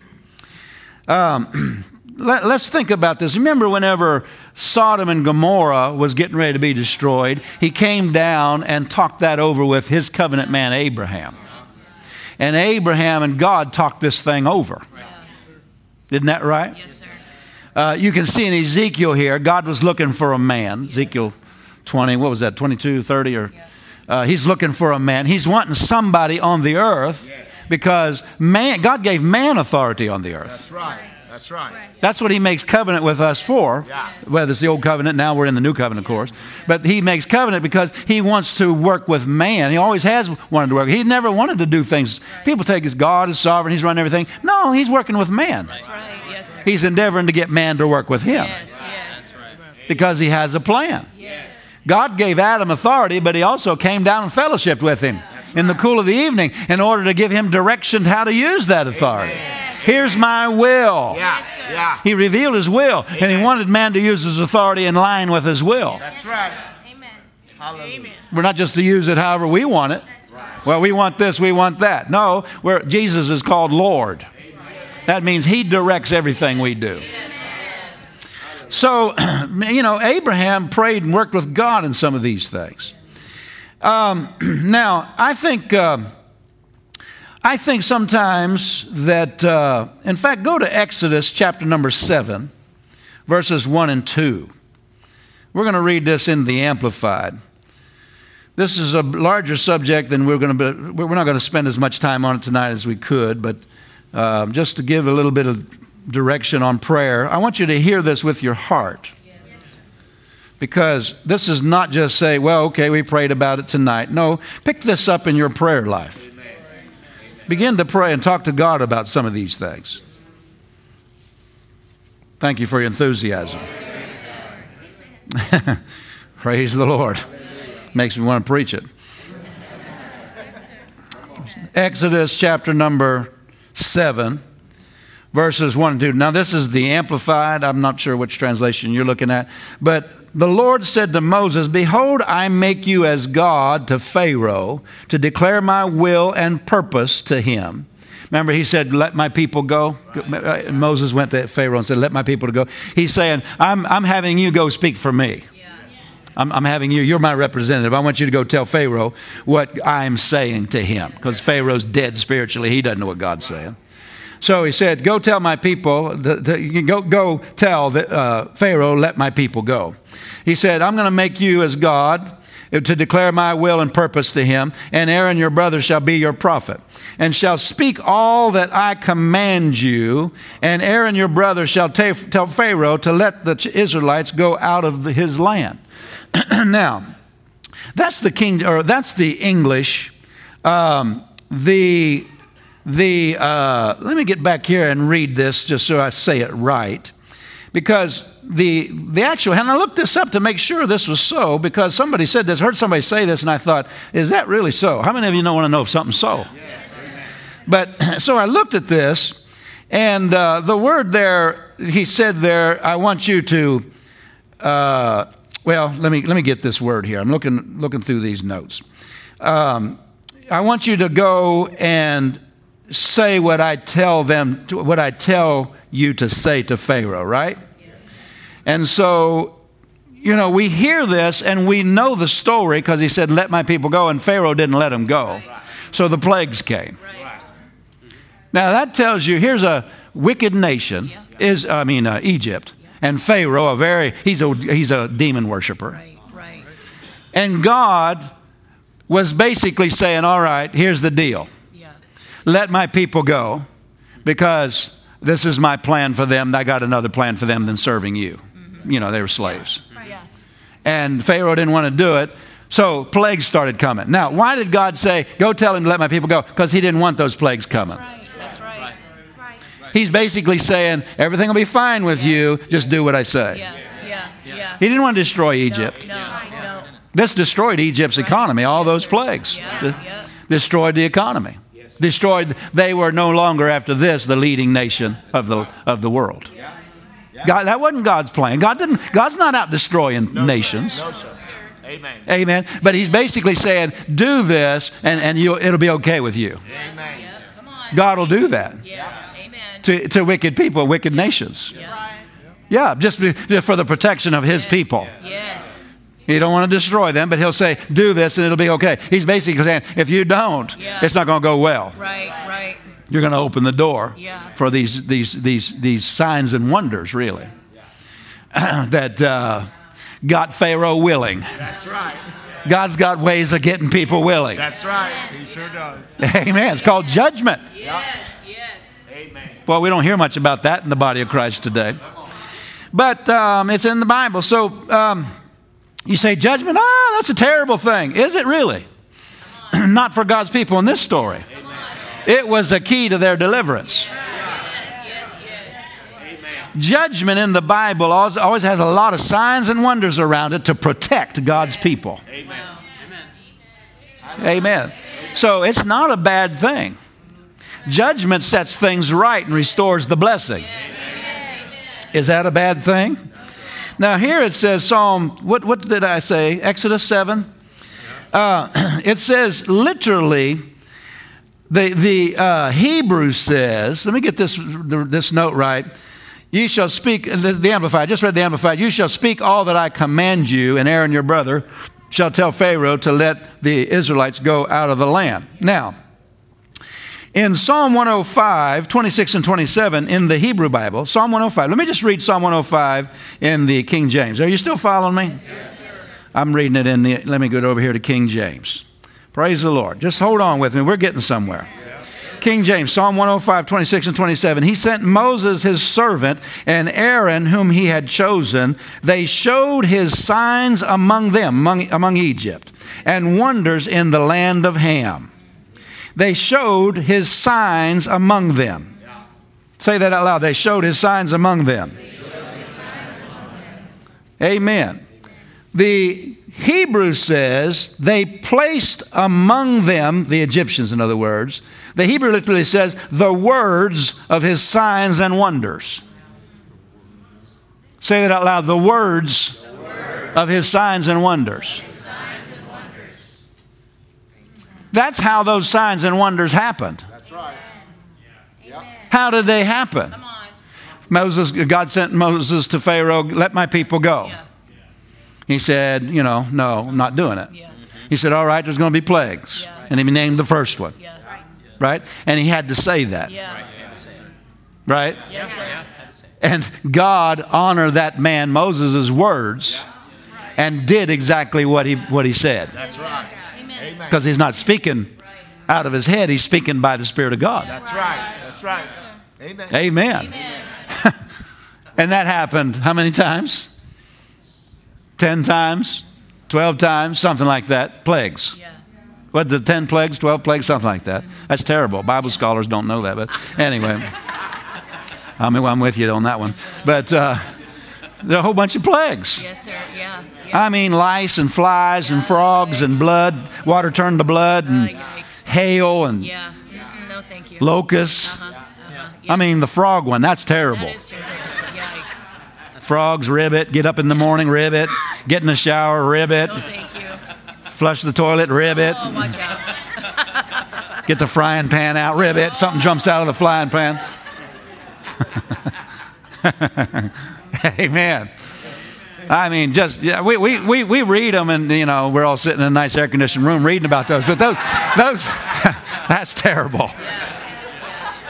Um, let, us think about this. Remember, whenever Sodom and Gomorrah was getting ready to be destroyed, he came down and talked that over with his covenant man, Abraham. And Abraham and God talked this thing over. Isn't that right? Yes, sir. Uh, you can see in Ezekiel here, God was looking for a man. Ezekiel 20, what was that, 22, 30? Or, uh, he's looking for a man. He's wanting somebody on the earth because man, God gave man authority on the earth. That's right. That's right. That's what he makes covenant with us for. Yeah. Whether it's the old covenant, now we're in the new covenant, of course. But he makes covenant because he wants to work with man. He always has wanted to work. He never wanted to do things. People take his God is sovereign, he's running everything. No, he's working with man. That's right. Yes, sir. He's endeavoring to get man to work with him Yes, yes. because he has a plan. God gave Adam authority, but he also came down and fellowshiped with him in the cool of the evening in order to give him direction how to use that authority. Here's my will. Yeah. Yeah. He revealed his will, and he wanted man to use his authority in line with his will. That's right. Amen. Hallelujah. We're not just to use it however we want it. Right. Well, we want this, we want that. No, we're, Jesus is called Lord. That means he directs everything we do. So, you know, Abraham prayed and worked with God in some of these things. Um, now, I think, um I think sometimes that, uh, in fact, go to Exodus chapter number seven. verses 1 and 2. We're going to read this in the Amplified. This is a larger subject than we're going to be, we're not going to spend as much time on it tonight as we could, but um, just to give a little bit of direction on prayer, I want you to hear this with your heart. Because this is not just say, well, okay, we prayed about it tonight. No, pick this up in your prayer life. Begin to pray and talk to God about some of these things. Thank you for your enthusiasm. Praise the Lord. Makes me want to preach it. Exodus chapter number 7, verses 1 and 2. Now, this is the Amplified. I'm not sure which translation you're looking at. But the Lord said to Moses, Behold, I make you as God to Pharaoh to declare my will and purpose to him. Remember, he said, Let my people go. Right. Moses went to Pharaoh and said, Let my people go. He's saying, I'm, I'm having you go speak for me. I'm, I'm, having you, you're my representative. I want you to go tell Pharaoh what I'm saying to him because Pharaoh's dead spiritually. He doesn't know what God's saying. So he said, Go tell my people, the, the, go, go tell the, uh, Pharaoh, let my people go. He said, I'm going to make you as God to declare my will and purpose to him, and Aaron your brother shall be your prophet, and shall speak all that I command you, and Aaron your brother shall t- tell Pharaoh to let the Israelites go out of the, his land. now, that's the king, or that's the English. Um, the the uh, let me get back here and read this just so I say it right, because the, the actual, and I looked this up to make sure this was so because somebody said this, heard somebody say this, and I thought, is that really so? How many of you know want to know if something's so? But so I looked at this, and uh, the word there, he said there, I want you to, uh, well, let me, let me get this word here. I'm looking, looking through these notes. Um, I want you to go and say what I tell them, what I tell you to say to Pharaoh, right? And so, you know, we hear this and we know the story because he said, Let my people go, and Pharaoh didn't let them go. So the plagues came. Now that tells you here's a wicked nation, is I mean uh, Egypt, and Pharaoh, a very he's a he's a demon worshiper. Right, right. And God was basically saying, All right, here's the deal. Yeah. Let my people go because this is my plan for them. I got another plan for them than serving you mm-hmm. you know, they were slaves. Yeah. And Pharaoh didn't want to do it. So plagues started coming. Now, why did God say, go tell him to let my people go? Because he didn't want those plagues coming. That's right. That's right. right. He's basically saying, everything will be fine with yeah. you, just do what I say. Yeah. Yeah. yeah. He didn't want to destroy Egypt. No, no, no. This destroyed Egypt's right. economy, all those plagues. Yeah. Destroyed the economy. Yes. Destroyed, they were no longer after this the leading nation of the, of the world. God, that wasn't God's plan. God didn't, God's not out destroying no, nations. Sir. No, sir. Amen. Amen. But he's basically saying, do this and, and it'll be okay with you. Amen. God will do that. Yes. Amen. To, to wicked people, wicked nations. Yeah, just, just for the protection of his yes. people. Yes. He don't want to destroy them, but he'll say, do this and it'll be okay. He's basically saying, if you don't, yeah. it's not going to go well. Right, right you're going to open the door yeah. for these, these, these, these signs and wonders, really, yeah. that uh, got Pharaoh willing. That's right. God's got ways of getting people willing. That's right. He sure does. Amen. It's called judgment. Yes, yes. Amen. Well, we don't hear much about that in the body of Christ today. But um, it's in the Bible. So um, you say, judgment? Ah, that's a terrible thing. Is it really? Not for God's people in this story. It was a key to their deliverance. Judgment in the Bible always has a lot of signs and wonders around it to protect God's people. Amen. Amen. So it's not a bad thing. Judgment sets things right and restores the blessing. Is that a bad thing? Now, here it says, Psalm, what, what did I say? Exodus 7? Uh, it says literally, the, the uh, Hebrew says, let me get this, this note right. You shall speak, the, the Amplified, just read the Amplified. You shall speak all that I command you, and Aaron your brother shall tell Pharaoh to let the Israelites go out of the land. Now, In Psalm 105, 26 and 27 in the Hebrew Bible, Psalm 105. Let me just read Psalm 105 in the King James. Are you still following me? Yes, I'm reading it in the, let me go over here to King James. Praise the Lord. Just hold on with me. We're getting somewhere. King James, Psalm 105, 26 and 27. He sent Moses, his servant, and Aaron, whom he had chosen. They showed his signs among them, among, among Egypt, and wonders in the land of Ham. They showed his signs among them. Say that out loud. They showed his signs among them. Amen. The Hebrew says they placed among them, the Egyptians, in other words, the Hebrew literally says, the words of his signs and wonders. Say that out loud. The words, the words of his signs and wonders. That's how those signs and wonders happened. That's right. How did they happen? Moses, God sent Moses to Pharaoh, let my people go. Yeah. He said, you know, no, I'm not doing it. Yeah. He said, all right, there's going to be plagues. Yeah. And he named the first one right? And he had to say that. Right? And God honored that man Moses' words and did exactly what he, what he said. That's right. Because he's not speaking out of his head, he's speaking by the Spirit of God. That's right. That's right. Amen. Amen. Amen. and that happened how many times? 10 times? 12 times? Something like that. Plagues. Yeah. What, the 10 plagues, 12 plagues, something like that. That's terrible. Bible scholars don't know that, but anyway. I mean, well, I'm with you on that one. But uh, there are a whole bunch of plagues. Yes, sir. Yeah. yeah. I mean, lice and flies and frogs and blood, water turned to blood, and hail and yeah. Mm-hmm. no, thank you. locusts. Uh-huh. Uh-huh. Yeah. I mean, the frog one, that's terrible. That is terrible. Yikes. Frogs, ribbit, get up in the morning, ribbit, get in the shower, ribbit. No, thank you. Flush the toilet, ribbit. Oh, watch out. Get the frying pan out, ribbit. Something jumps out of the frying pan. Amen. I mean, just yeah, we, we, we, we read them, and you know we're all sitting in a nice air conditioned room reading about those. But those those that's terrible.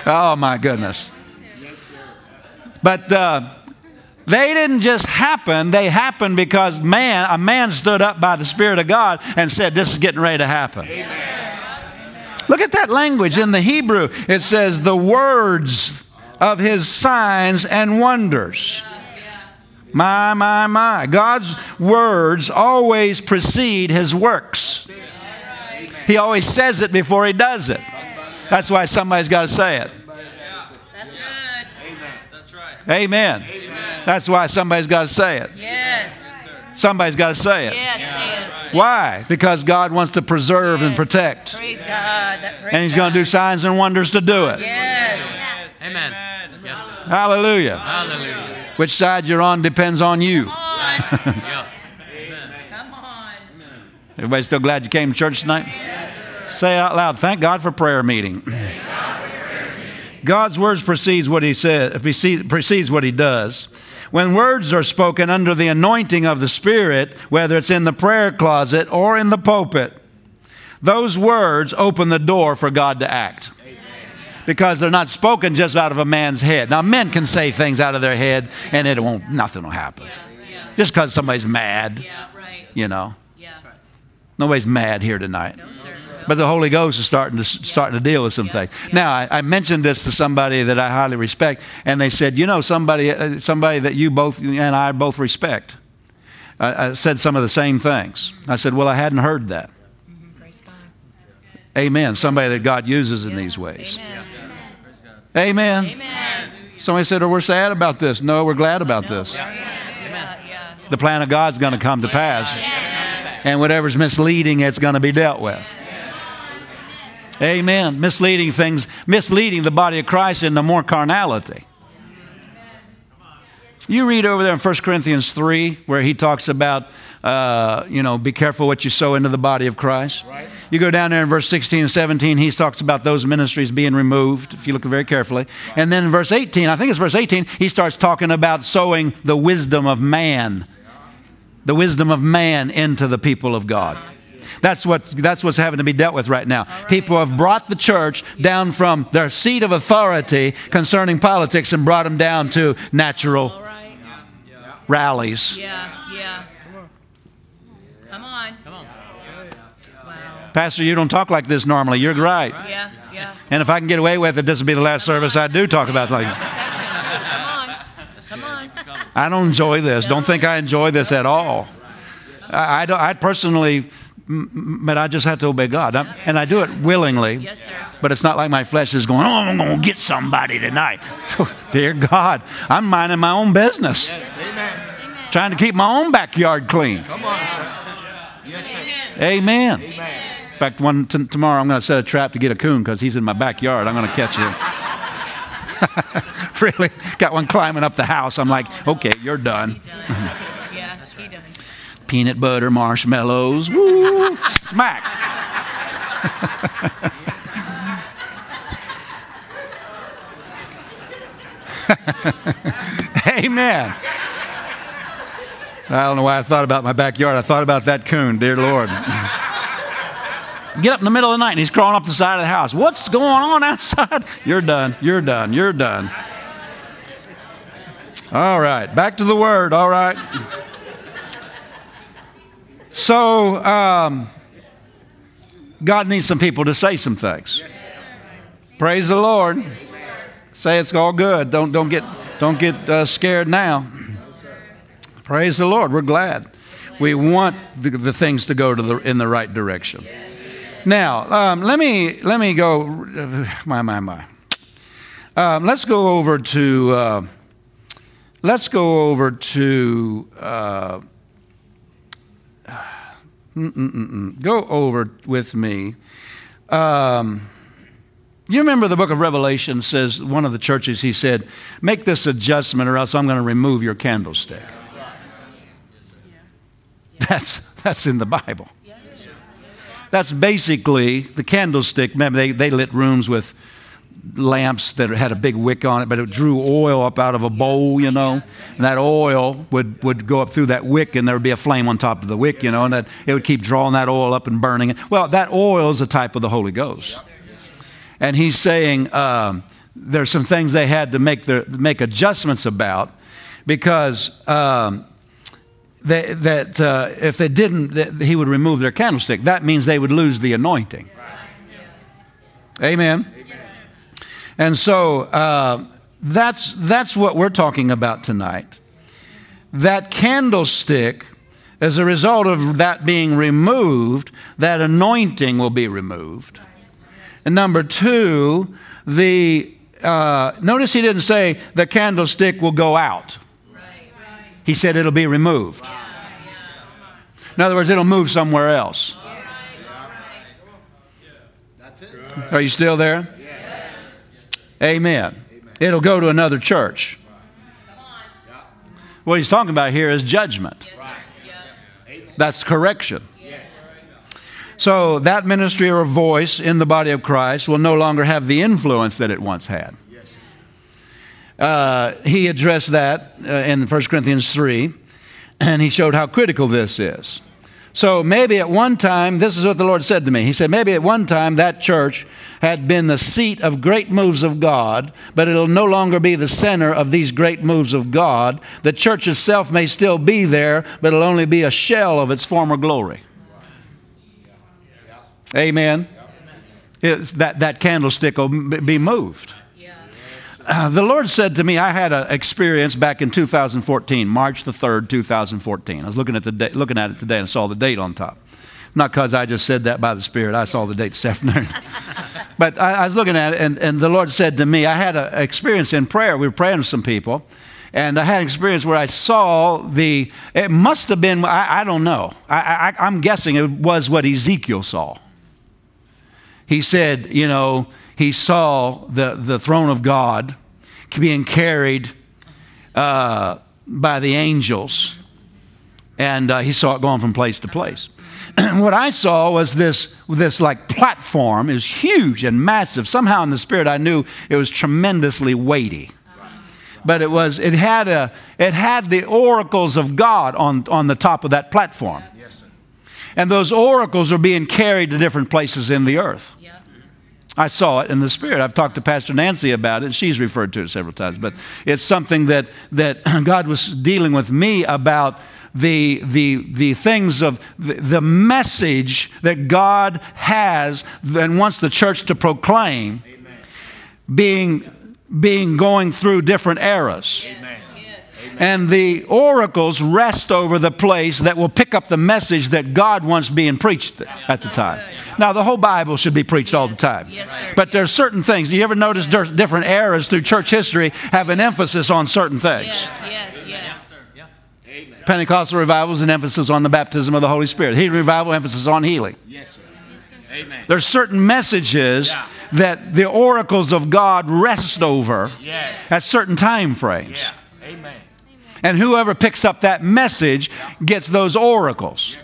Oh my goodness. But uh, they didn't just happen, they happened because man, a man stood up by the Spirit of God and said, This is getting ready to happen. Amen. Look at that language in the Hebrew. It says, The words of his signs and wonders. My, my, my. God's words always precede his works. He always says it before he does it. That's why somebody's got to say it. That's good. Amen. Amen. That's why somebody's got to say it. Yes. Somebody's got to say it. Yes, Why? Because God wants to preserve yes. and protect. Praise God. Praise and He's going to do signs and wonders to do it. Yes. Amen. Yes, Hallelujah. Hallelujah. Which side you're on depends on you. Come on. yeah. Come on. Everybody still glad you came to church tonight? Yes. Say out loud, thank God for prayer meeting. God's words precedes what he says, precedes what he does. When words are spoken under the anointing of the Spirit, whether it's in the prayer closet or in the pulpit, those words open the door for God to act. Because they're not spoken just out of a man's head. Now, men can say things out of their head and it won't, nothing will happen. Just because somebody's mad, you know. Nobody's mad here tonight. But the Holy Ghost is starting to starting to deal with some things. Now, I, I, mentioned this to somebody that I highly respect, and they said, "You know, somebody uh, somebody that you both and I both respect." I, I said some of the same things. I said, "Well, I hadn't heard that." Mm-hmm. Amen. Somebody that God uses in these ways. Amen. Amen. Amen. Somebody said, "Oh, we're sad about this." No, we're glad about this. The plan of God's going to come to pass, and whatever's misleading, it's going to be dealt with. Amen. Misleading things, misleading the body of Christ into more carnality. You read over there in 1 Corinthians 3 where he talks about, uh, you know, be careful what you sow into the body of Christ. Right. You go down there in verse 16 and 17, he talks about those ministries being removed, if you look very carefully. And then in verse 18, I think it's verse 18, he starts talking about sowing the wisdom of man, the wisdom of man into the people of God. That's, what, that's what's having to be dealt with right now. Right. People have brought the church down from their seat of authority concerning politics and brought them down to natural right. rallies. Yeah, yeah. Come on. Come on. Wow. Pastor, you don't talk like this normally. You're right. Yeah, yeah. And if I can get away with it, this will be the last service I do talk about like this. Come on. Come on. I don't enjoy this. Don't think I enjoy this at all. I, I, don't, I personally, but I just have to obey God. I'm, and I do it willingly. Yes, sir. But it's not like my flesh is going, oh, I'm going to get somebody tonight. Dear God, I'm minding my own business. Yes, amen. Trying to keep my own backyard clean. Come on, sir. Yes, sir. Amen. amen. In fact, one t- tomorrow I'm going to set a trap to get a coon because he's in my backyard. I'm going to catch him. really got one climbing up the house. I'm like, okay, you're done. yeah, he done. Peanut butter, marshmallows, woo, smack. Amen. I don't know why I thought about my backyard. I thought about that coon, dear Lord. Get up in the middle of the night and he's crawling up the side of the house. What's going on outside? You're done. You're done. You're done. All right, back to the word. All right. So, um, God needs some people to say some things. Praise the Lord. Say it's all good. Don't don't get don't get uh, scared now. Praise the Lord. We're glad. We want the, the things to go to the, in the right direction. Now, um, let me let me go. My my my. Um, let's go over to. Uh, let's go over to. Uh, go over with me. Um, you remember the book of Revelation says one of the churches he said, "Make this adjustment, or else I'm going to remove your candlestick." That's that's in the Bible. That's basically the candlestick. Remember, they, they lit rooms with lamps that had a big wick on it, but it drew oil up out of a bowl, you know. And that oil would, would go up through that wick, and there would be a flame on top of the wick, you know, and that it would keep drawing that oil up and burning it. Well, that oil is a type of the Holy Ghost. And he's saying um, there's some things they had to make, their, make adjustments about because um, that, that uh, if they didn't, that he would remove their candlestick. That means they would lose the anointing. Amen. And so uh, that's, that's what we're talking about tonight. That candlestick, as a result of that being removed, that anointing will be removed. And number two, the uh, notice he didn't say the candlestick will go out. He said it'll be removed. In other words, it'll move somewhere else. Are you still there? Amen. It'll go to another church. What he's talking about here is judgment. That's correction. So that ministry or voice in the body of Christ will no longer have the influence that it once had. Uh, he addressed that uh, in 1 Corinthians 3, and he showed how critical this is. So maybe at one time, this is what the Lord said to me. He said, maybe at one time that church had been the seat of great moves of God, but it'll no longer be the center of these great moves of God. The church itself may still be there, but it'll only be a shell of its former glory. Amen. It, that, that candlestick will be moved. Uh, the Lord said to me, I had an experience back in 2014, March the 3rd, 2014. I was looking at, the da- looking at it today and saw the date on top. Not because I just said that by the Spirit, I saw the date this afternoon. but I, I, was looking at it, and, and the Lord said to me, I had an experience in prayer. We were praying with some people, and I had an experience where I saw the, it must have been, I, I don't know. I, I, I'm guessing it was what Ezekiel saw. He said, you know, he saw the, the throne of God being carried uh, by the angels, and uh, he saw it going from place to place. what I saw was this, this like platform is huge and massive. Somehow in the spirit, I knew it was tremendously weighty. But it was it had a it had the oracles of God on, on the top of that platform. And those oracles are being carried to different places in the earth. Yeah. I saw it in the spirit. I've talked to Pastor Nancy about it, and she's referred to it several times. But it's something that, that God was dealing with me about the, the, the things of the, the message that God has and wants the church to proclaim being, being going through different eras. And the oracles rest over the place that will pick up the message that God wants being preached at the time. Now, the whole Bible should be preached all the time. Yes, sir. But there's certain things. Do you ever notice there's different eras through church history have an emphasis on certain things? Yes, yes, yes. Yes, sir. Amen. Pentecostal revival is an emphasis on the baptism of the Holy Spirit. Healing revival, emphasis on healing. Yes, sir. Amen. There's certain messages Yeah. that the oracles of God rest over Yes. at certain time frames. Yeah. Amen. And whoever picks up that message gets those oracles.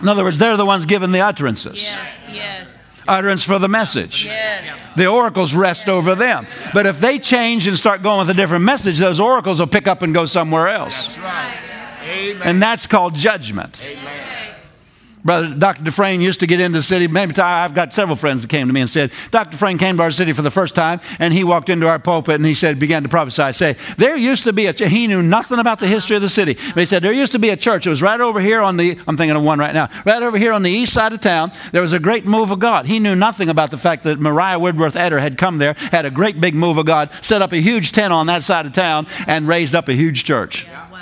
In other words, they're the ones given the utterances. Yes, yes, Utterance for the message. yes. The oracles rest over them. But if they change and start going with a different message, those oracles will pick up and go somewhere else. That's right. Amen. And that's called judgment. Brother Dr. Dufresne used to get into the city. Maybe I've got several friends that came to me and said, Dr. Dufresne came to our city for the first time, and he walked into our pulpit and he said, began to prophesy. Say, there used to be a. Ch-. He knew nothing about the history of the city, but he said there used to be a church. It was right over here on the. I'm thinking of one right now. Right over here on the east side of town. There was a great move of God. He knew nothing about the fact that Maria Woodworth-Etter had come there, had a great big move of God, set up a huge tent on that side of town, and raised up a huge church. Wow.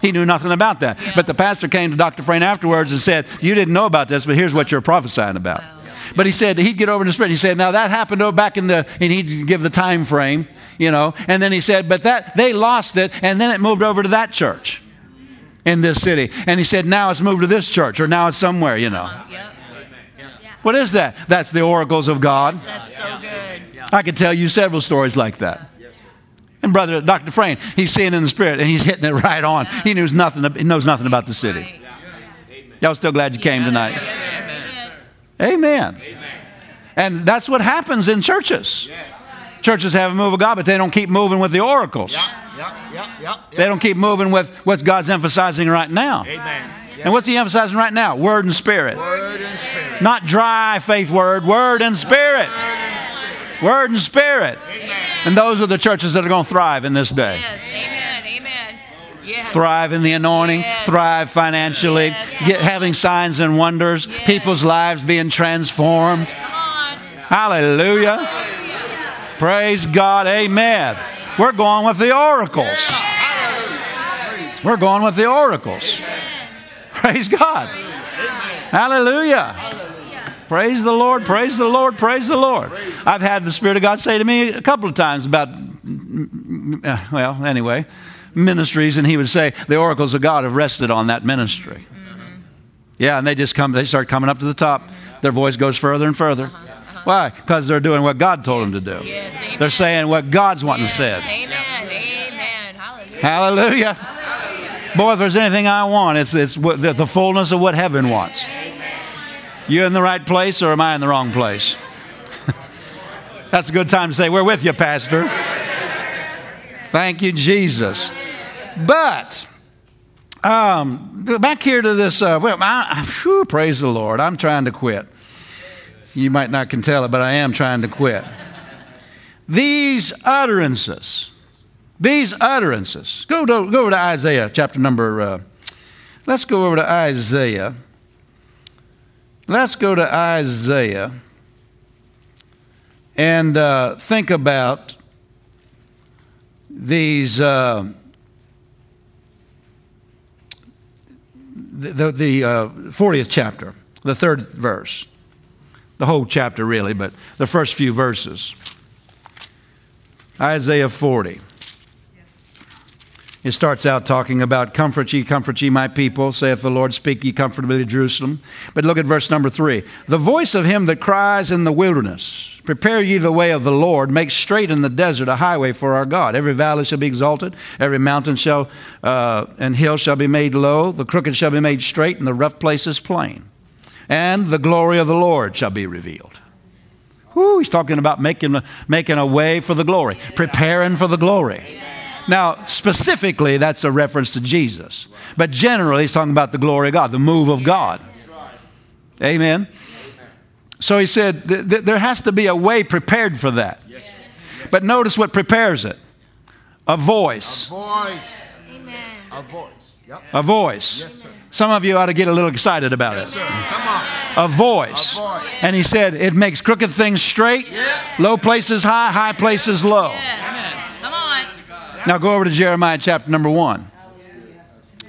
He knew nothing about that. But the pastor came to Dr. Dufresne afterwards and said, You didn't know about this, but here's what you're prophesying about. But he said he'd get over in the spirit. He said, Now that happened back in the, and he'd give the time frame, you know. And then he said, But that they lost it, and then it moved over to that church in this city. And he said, Now it's moved to this church, or now it's somewhere, you know. Yep. What is that? That's the oracles of God. That's so good. I could tell you several stories like that. Brother Dr. Dufresne, he's seeing in the spirit and he's hitting it right on. He knows nothing. He knows nothing about the city. Y'all still glad you came tonight? Amen. Amen. And that's what happens in churches. Churches have a move of God, but they don't keep moving with the oracles. They don't keep moving with what God's emphasizing right now. Amen. And what's he emphasizing right now? Word and spirit. Word and spirit. Not dry faith word, word and spirit. Word and spirit. And those are the churches that are going to thrive in this day. Yes, amen, amen. Yes. thrive in the anointing, Yes. thrive financially, get having signs and wonders, people's lives being transformed. On. Hallelujah. Praise God. Amen. We're going with the oracles. We're going with the oracles. Praise God. Hallelujah. Praise the Lord, praise the Lord, praise the Lord. I've had the Spirit of God say to me a couple of times about, uh, well, anyway, ministries, and He would say, the oracles of God have rested on that ministry. Yeah, and they just come, they start coming up to the top. Their voice goes further and further. Why? Because they're doing what God told them to do. Yes. They're saying what God's wanting to say. Amen, amen. Hallelujah. Hallelujah. Boy, if there's anything I want, it's, it's what, the, the fullness of what heaven wants. You in the right place or am I in the wrong place? That's a good time to say, We're with you, Pastor. Thank you, Jesus. But, um, back here to this, uh, well, I, whew, praise the Lord. I'm trying to quit. You might not can tell it, but I am trying to quit. These utterances, these utterances. Go, to, go over to Isaiah, chapter number. Uh, let's go over to Isaiah. Let's go to Isaiah and uh, think about these. Uh, the the, uh, 40th chapter, the third verse. The whole chapter, really, but the first few verses. Isaiah 40. It starts out talking about, Comfort ye, comfort ye, my people, saith the Lord, speak ye comfortably to Jerusalem. But look at verse number three. The voice of him that cries in the wilderness, Prepare ye the way of the Lord, make straight in the desert a highway for our God. Every valley shall be exalted, every mountain shall uh, and hill shall be made low, the crooked shall be made straight, and the rough places plain. And the glory of the Lord shall be revealed. Whew, he's talking about making, making a way for the glory, preparing for the glory. Now, specifically, that's a reference to Jesus. But generally, he's talking about the glory of God, the move of God. Amen. So he said th- th- there has to be a way prepared for that. But notice what prepares it a voice. A Voice. A voice. Yep. A voice. Some of you ought to get a little excited about it. Come on. A voice. A voice. And he said, it makes crooked things straight, low places high, high places low. Yes. Now go over to Jeremiah chapter number one.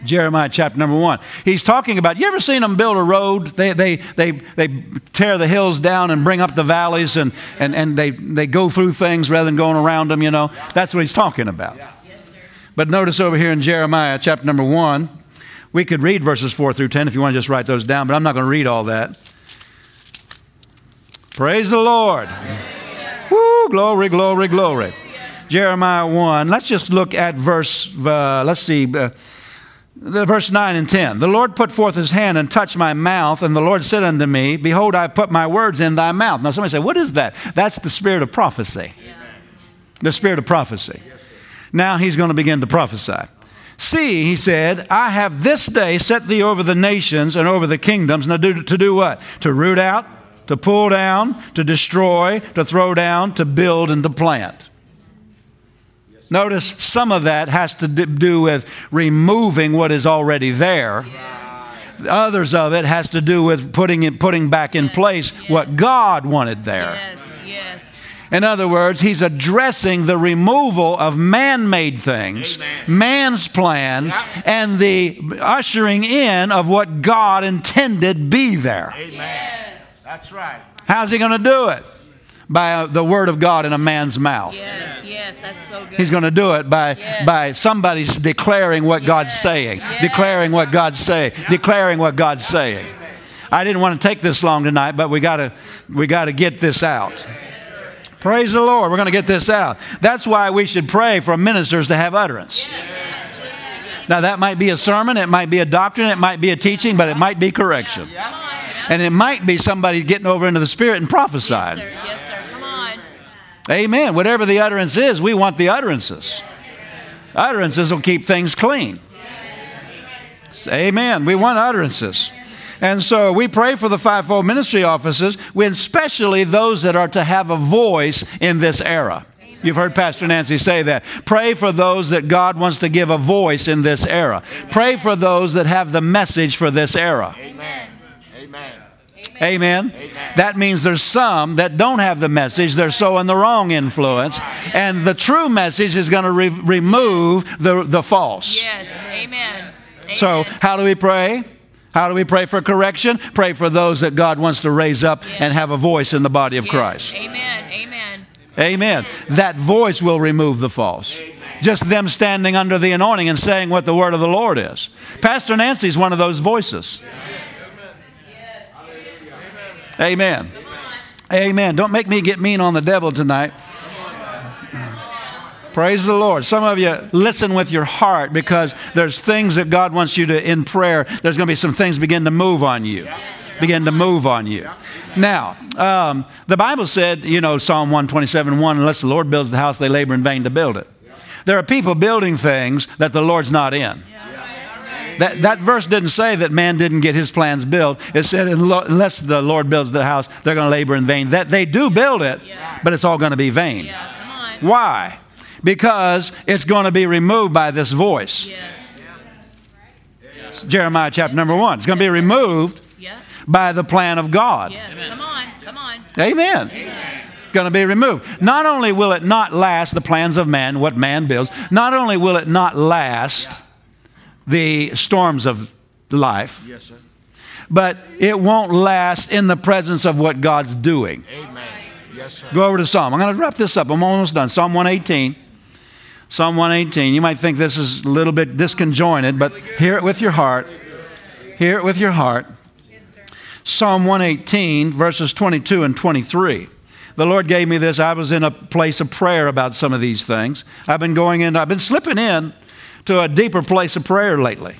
Jeremiah chapter number one. He's talking about, you ever seen them build a road? They, they, they, they tear the hills down and bring up the valleys and, and, and they, they go through things rather than going around them, you know? That's what he's talking about. But notice over here in Jeremiah chapter number one, we could read verses four through 10 if you want to just write those down, but I'm not going to read all that. Praise the Lord. Woo, glory, glory, glory. Jeremiah 1. Let's just look at verse, uh, let's see, uh, the verse 9 and 10. The Lord put forth his hand and touched my mouth, and the Lord said unto me, Behold, I have put my words in thy mouth. Now, somebody say, What is that? That's the spirit of prophecy. The spirit of prophecy. Now he's going to begin to prophesy. See, he said, I have this day set thee over the nations and over the kingdoms. Now, do, to do what? To root out, to pull down, to destroy, to throw down, to build, and to plant. Notice some of that has to do with removing what is already there. Others of it has to do with putting it, putting back in place what God wanted there. Yes. Yes. In other words, he's addressing the removal of man made things, man's plan, and the ushering in of what God intended be there. Amen. That's right. How's he going to do it? By the word of God in a man's mouth. Yes. Yes. That's so good. He's going to do it by, Yes. by somebody declaring what God's saying, Yes. declaring what God's saying, declaring what God's saying. I didn't want to take this long tonight, but we got to we got to get this out. Praise the Lord. We're going to get this out. That's why we should pray for ministers to have utterance. Now, that might be a sermon, it might be a doctrine, it might be a teaching, but it might be correction. And it might be somebody getting over into the Spirit and Yes, prophesying. Yes, sir. Come on. Amen. Whatever the utterance is, we want the utterances. Utterances will keep things clean. Amen. We want utterances. And so we pray for the fivefold ministry offices, especially those that are to have a voice in this era. You've heard Pastor Nancy say that. Pray for those that God wants to give a voice in this era. Pray for those that have the message for this era. Amen. Amen. Amen. That means there's some that don't have the message. They're sowing the wrong influence. And the true message is going to re- remove the, the false. Yes. Amen. So, how do we pray? How do we pray for correction? Pray for those that God wants to raise up and have a voice in the body of Yes. Christ. Amen. Amen. Amen. That voice will remove the false. Just them standing under the anointing and saying what the word of the Lord is. Pastor Nancy's one of those voices. Amen. Amen. Don't make me get mean on the devil tonight. Praise the Lord. Some of you listen with your heart because there's things that God wants you to, in prayer, there's going to be some things begin to move on you. Begin to move on you. Now, um, the Bible said, you know, Psalm 127 1, unless the Lord builds the house, they labor in vain to build it. There are people building things that the Lord's not in. That, that verse didn't say that man didn't get his plans built. It said, unless the Lord builds the house, they're going to labor in vain. That they do build it, but it's all going to be vain. Yeah. Come on. Why? Because it's going to be removed by this voice. Yes. Jeremiah chapter number one. It's going to be removed Yeah. by the plan of God. Yes. Come on. Come on. Amen. Going to be removed. Not only will it not last the plans of man, what man builds, not only will it not last the storms of life, Yes, sir. but it won't last in the presence of what God's doing. Amen. Yes, sir. Go over to Psalm. I'm going to wrap this up. I'm almost done. Psalm 118. Psalm 118. You might think this is a little bit disconjointed, but hear it with your heart. Hear it with your heart. Psalm 118, verses 22 and 23. The Lord gave me this. I was in a place of prayer about some of these things. I've been going in, I've been slipping in to a deeper place of prayer lately.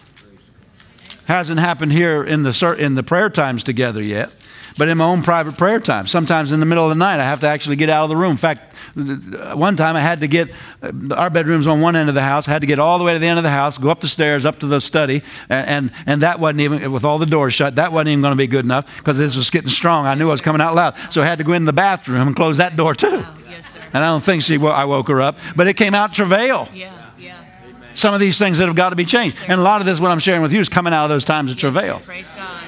Hasn't happened here in the, in the prayer times together yet, but in my own private prayer time. Sometimes in the middle of the night, I have to actually get out of the room. In fact, one time I had to get uh, our bedroom's on one end of the house. I had to get all the way to the end of the house, go up the stairs, up to the study, and and, and that wasn't even with all the doors shut. That wasn't even going to be good enough because this was getting strong. I knew I was coming out loud, so I had to go in the bathroom and close that door too. Oh, yes, sir. And I don't think she wo- I woke her up, but it came out travail. Yeah. Some of these things that have got to be changed, and a lot of this what I'm sharing with you is coming out of those times of Yes, travail. Praise God.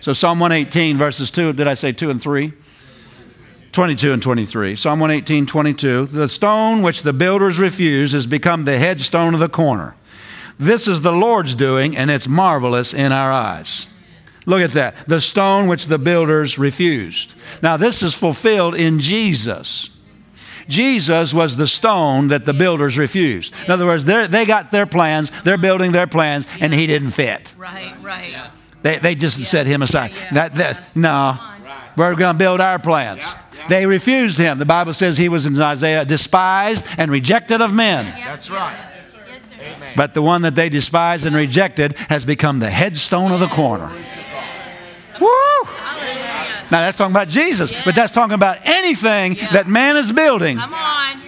So Psalm 118 verses 2, did I say 2 and 3? 22 and 23. Psalm 118, 22. The stone which the builders refused has become the headstone of the corner. This is the Lord's doing, and it's marvelous in our eyes. Look at that. The stone which the builders refused. Now, this is fulfilled in Jesus. Jesus was the stone that the builders refused. In other words, they're- got their plans, they're building their plans, and he didn't fit. Right, right. They, they just set him aside. Yeah, yeah. That, that, no, we're going to build our plans. They refused him. The Bible says he was in Isaiah despised and rejected of men. That's right. Yes, sir. But the one that they despised and rejected has become the headstone of the corner. Woo! Now that's talking about Jesus, but that's talking about anything Yeah. that man is building. Come on.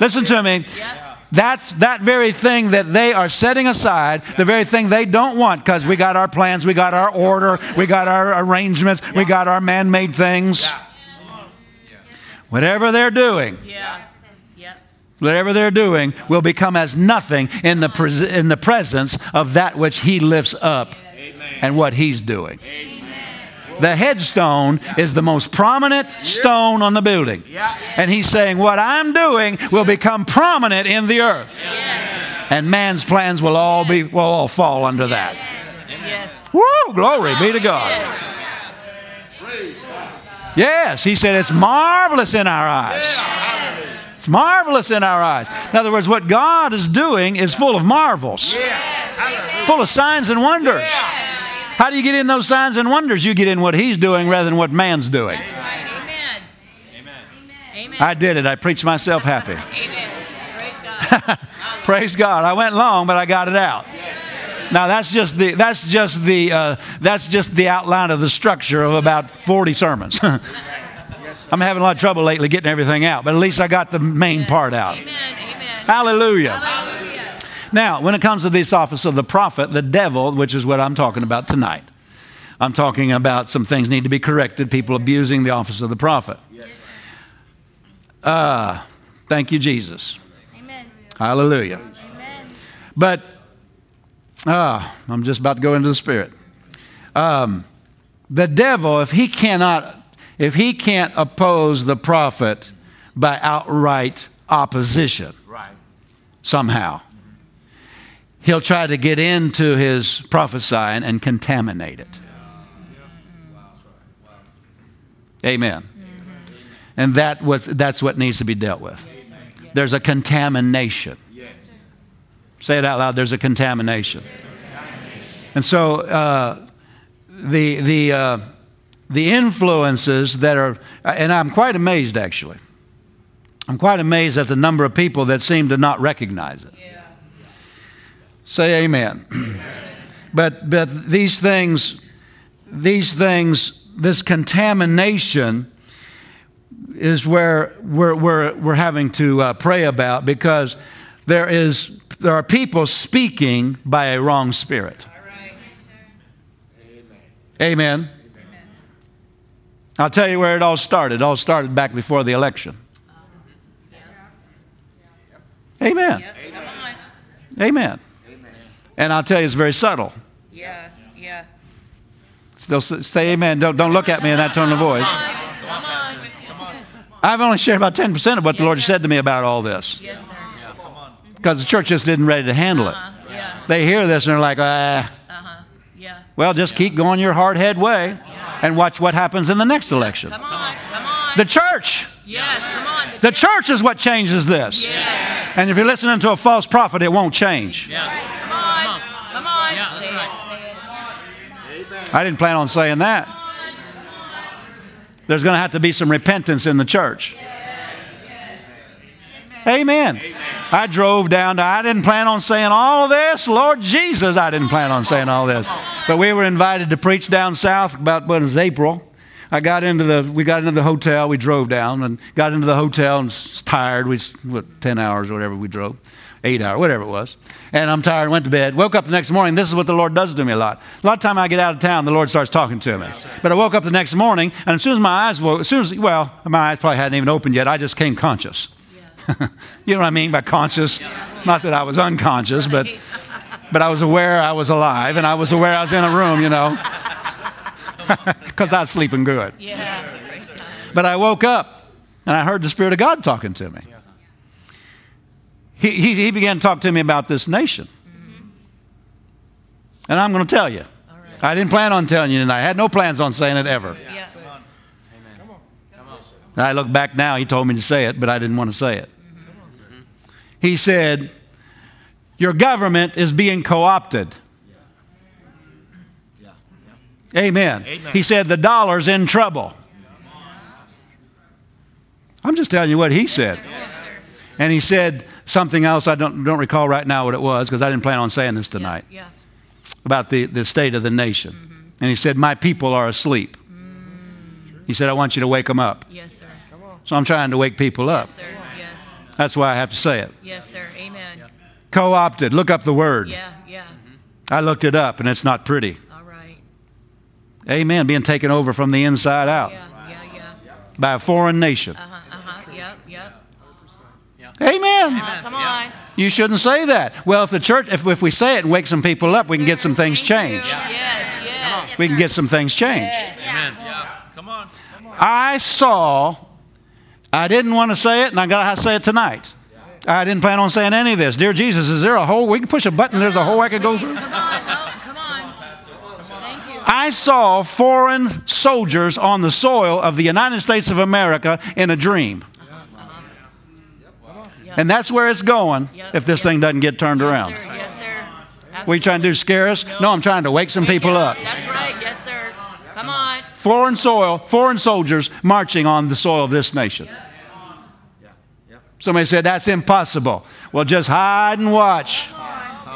Listen to me. Yep. That's that very thing that they are setting aside, the very thing they don't want, because we got our plans, we got our order, we got our arrangements, we got our man made things. Whatever they're doing, Yeah. Whatever they're doing will become as nothing in the, pres- in the presence of that which He lifts up and what He's doing. The headstone is the most prominent stone on the building. And He's saying, What I'm doing will become prominent in the earth. And man's plans will all be will all fall under that. Woo! Glory be to God. Yes, he said it's marvelous in our eyes. It's marvelous in our eyes. In other words, what God is doing is full of marvels, full of signs and wonders. How do you get in those signs and wonders? You get in what He's doing rather than what man's doing. Right. Amen. Amen. I did it. I preached myself happy. Amen. Praise God. Praise God. I went long, but I got it out. Now that's just the that's just the uh, that's just the outline of the structure of about 40 sermons. I'm having a lot of trouble lately getting everything out, but at least I got the main part out. Amen. Amen. Hallelujah. Hallelujah. Now, when it comes to this office of the prophet, the devil, which is what I'm talking about tonight, I'm talking about some things need to be corrected. People abusing the office of the prophet. Uh, thank you, Jesus. Amen. Hallelujah. Amen. But ah, I'm just about to go into the spirit. Um, the devil, if he cannot, if he can't oppose the prophet by outright opposition Right. somehow, he'll try to get into his prophesying and contaminate it. Amen. And that what's, that's what needs to be dealt with. There's a contamination. Say it out loud. There's a contamination. And so uh, the, the, uh, the influences that are, and I'm quite amazed actually. I'm quite amazed at the number of people that seem to not recognize it. Say amen. but, but these things, these things, this contamination is where we're, we're, we're having to uh, pray about because there, is, there are people speaking by a wrong spirit. Amen. amen. I'll tell you where it all started. It all started back before the election. Amen. Yep. Amen. And I'll tell you, it's very subtle. Yeah. Yeah. Still say amen. Don't, don't look at me in that tone of voice. Come on. I've only shared about 10% of what the Lord said to me about all this Yes, sir. because the church just didn't ready to handle it. Uh, yeah. They hear this and they're like, ah, Uh-huh. Yeah. well, just keep going your hard head way and watch what happens in the next election. Come on. Come on. The, church, yes. Come on. the church is what changes this. yes. And if you're listening to a false prophet, it won't change. Come on. Come on. say it. Say it. I didn't plan on saying that. There's going to have to be some repentance in the church. Amen. I drove down to, I didn't plan on saying all of this. Lord Jesus, I didn't plan on saying all this. But we were invited to preach down south about what is April. I got into the we got into the hotel. We drove down and got into the hotel and was tired. We what ten hours or whatever we drove, eight hour, whatever it was. And I'm tired. Went to bed. Woke up the next morning. This is what the Lord does to me a lot. A lot of time I get out of town, the Lord starts talking to me. But I woke up the next morning, and as soon as my eyes woke, as soon as well, my eyes probably hadn't even opened yet. I just came conscious. you know what I mean by conscious? Not that I was unconscious, but but I was aware I was alive, and I was aware I was in a room. You know because I was sleeping good. Yes. But I woke up and I heard the Spirit of God talking to me. He, he, he began to talk to me about this nation. And I'm going to tell you. I didn't plan on telling you tonight. I had no plans on saying it ever. Yeah. I look back now, he told me to say it, but I didn't want to say it. He said, Your government is being co opted. Amen. He said, The dollar's in trouble. I'm just telling you what he said. And he said something else, I don't, don't recall right now what it was because I didn't plan on saying this tonight, Yeah. about the, the state of the nation. And he said, My people are asleep. He said, I want you to wake them up. Yes, sir. So I'm trying to wake people up. Yes, sir. Yes. That's why I have to say it. Yes, sir. Amen. Co opted. Look up the word. Yeah. Yeah. I looked it up and it's not pretty. All right. Amen. Being taken over from the inside out Yeah. Yeah. Yeah. by a foreign nation. Uh huh. Uh huh. Yep. Yep. Amen. Uh, come on. You shouldn't say that. Well, if the church, if, if we say it and wake some people up, we can get some things changed. Yes. Yes. We can get some things changed. Yes. Come on. I saw, I didn't want to say it, and I got to say it tonight. I didn't plan on saying any of this. Dear Jesus, is there a hole? We can push a button, there's a hole I could go through. Come on. Come on. Thank you. I saw foreign soldiers on the soil of the United States of America in a dream. And that's where it's going if this thing doesn't get turned Yes, around. sir. Yes, sir. What are you trying to do, scare us? No, I'm trying to wake some people up. That's right. Yes, sir. Come on. Foreign soil, foreign soldiers marching on the soil of this nation. Somebody said, That's impossible. Well, just hide and watch.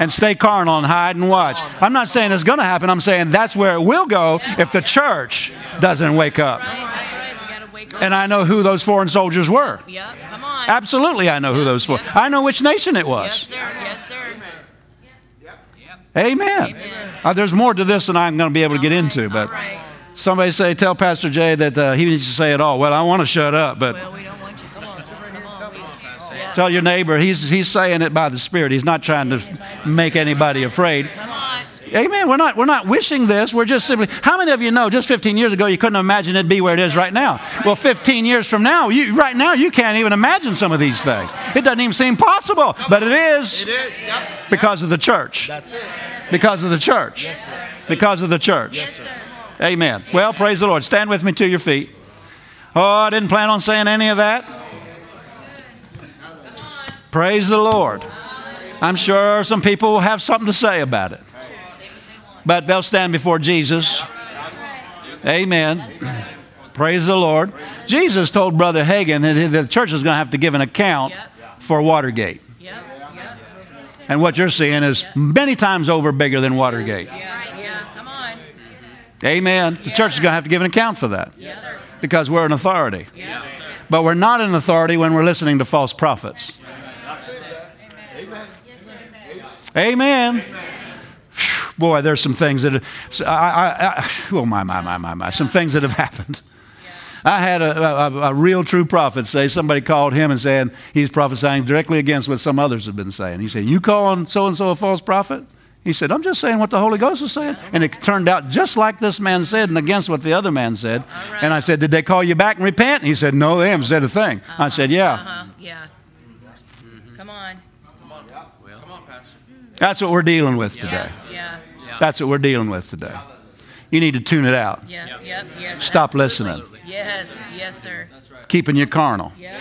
And stay carnal and hide and watch. I'm not saying it's going to happen. I'm saying that's where it will go if the church doesn't wake up. Right. That's right. We gotta wake up. And I know who those foreign soldiers were. Yeah. Come on. Absolutely, I know who those four. I know which nation it was. Yes, was. sir. Yes, sir. Amen. Uh, there's more to this than I'm going to be able to get into, but All right. somebody say, tell Pastor Jay that uh, he needs to say it all. Well, I want to shut up, but Well, we don't want you to. Come on. We, yeah. tell your neighbor he's he's saying it by the Spirit. He's not trying to make anybody afraid. Amen. We're not we're not wishing this. We're just simply. How many of you know? Just 15 years ago, you couldn't imagine it'd be where it is right now. Well, 15 years from now, you right now you can't even imagine some of these things. It doesn't even seem possible, but it is. It is. Yep. Because of the church. That's it. Because of the church. Because of the church. Amen. Well, praise the Lord. Stand with me to your feet. Oh, I didn't plan on saying any of that. Praise the Lord. I'm sure some people will have something to say about it. But they'll stand before Jesus. Amen. Praise the Lord. Jesus told Brother Hagin that the church is going to have to give an account for Watergate. And what you're seeing is many times over bigger than Watergate. Amen. The church is going to have to give an account for that because we're an authority. But we're not an authority when we're listening to false prophets. Amen. Phew, Boy, there's some things that, I, I, I, oh my, my, my, my, my, some things that have happened. I had a, a, a real true prophet say, somebody called him and said, he's prophesying directly against what some others have been saying. He said, You calling so and so a false prophet? He said, I'm just saying what the Holy Ghost was saying. And it turned out just like this man said and against what the other man said. And I said, Did they call you back and repent? And he said, No, they haven't said a thing. I said, Yeah. Uh-huh. Yeah. Come on. Come on. Come on, Pastor. That's what we're dealing with today. Yeah. That's what we're dealing with today. You need to tune it out. Yeah. Yep. Yes. Stop listening. Yes. Yes, sir. Keeping you carnal. Yeah.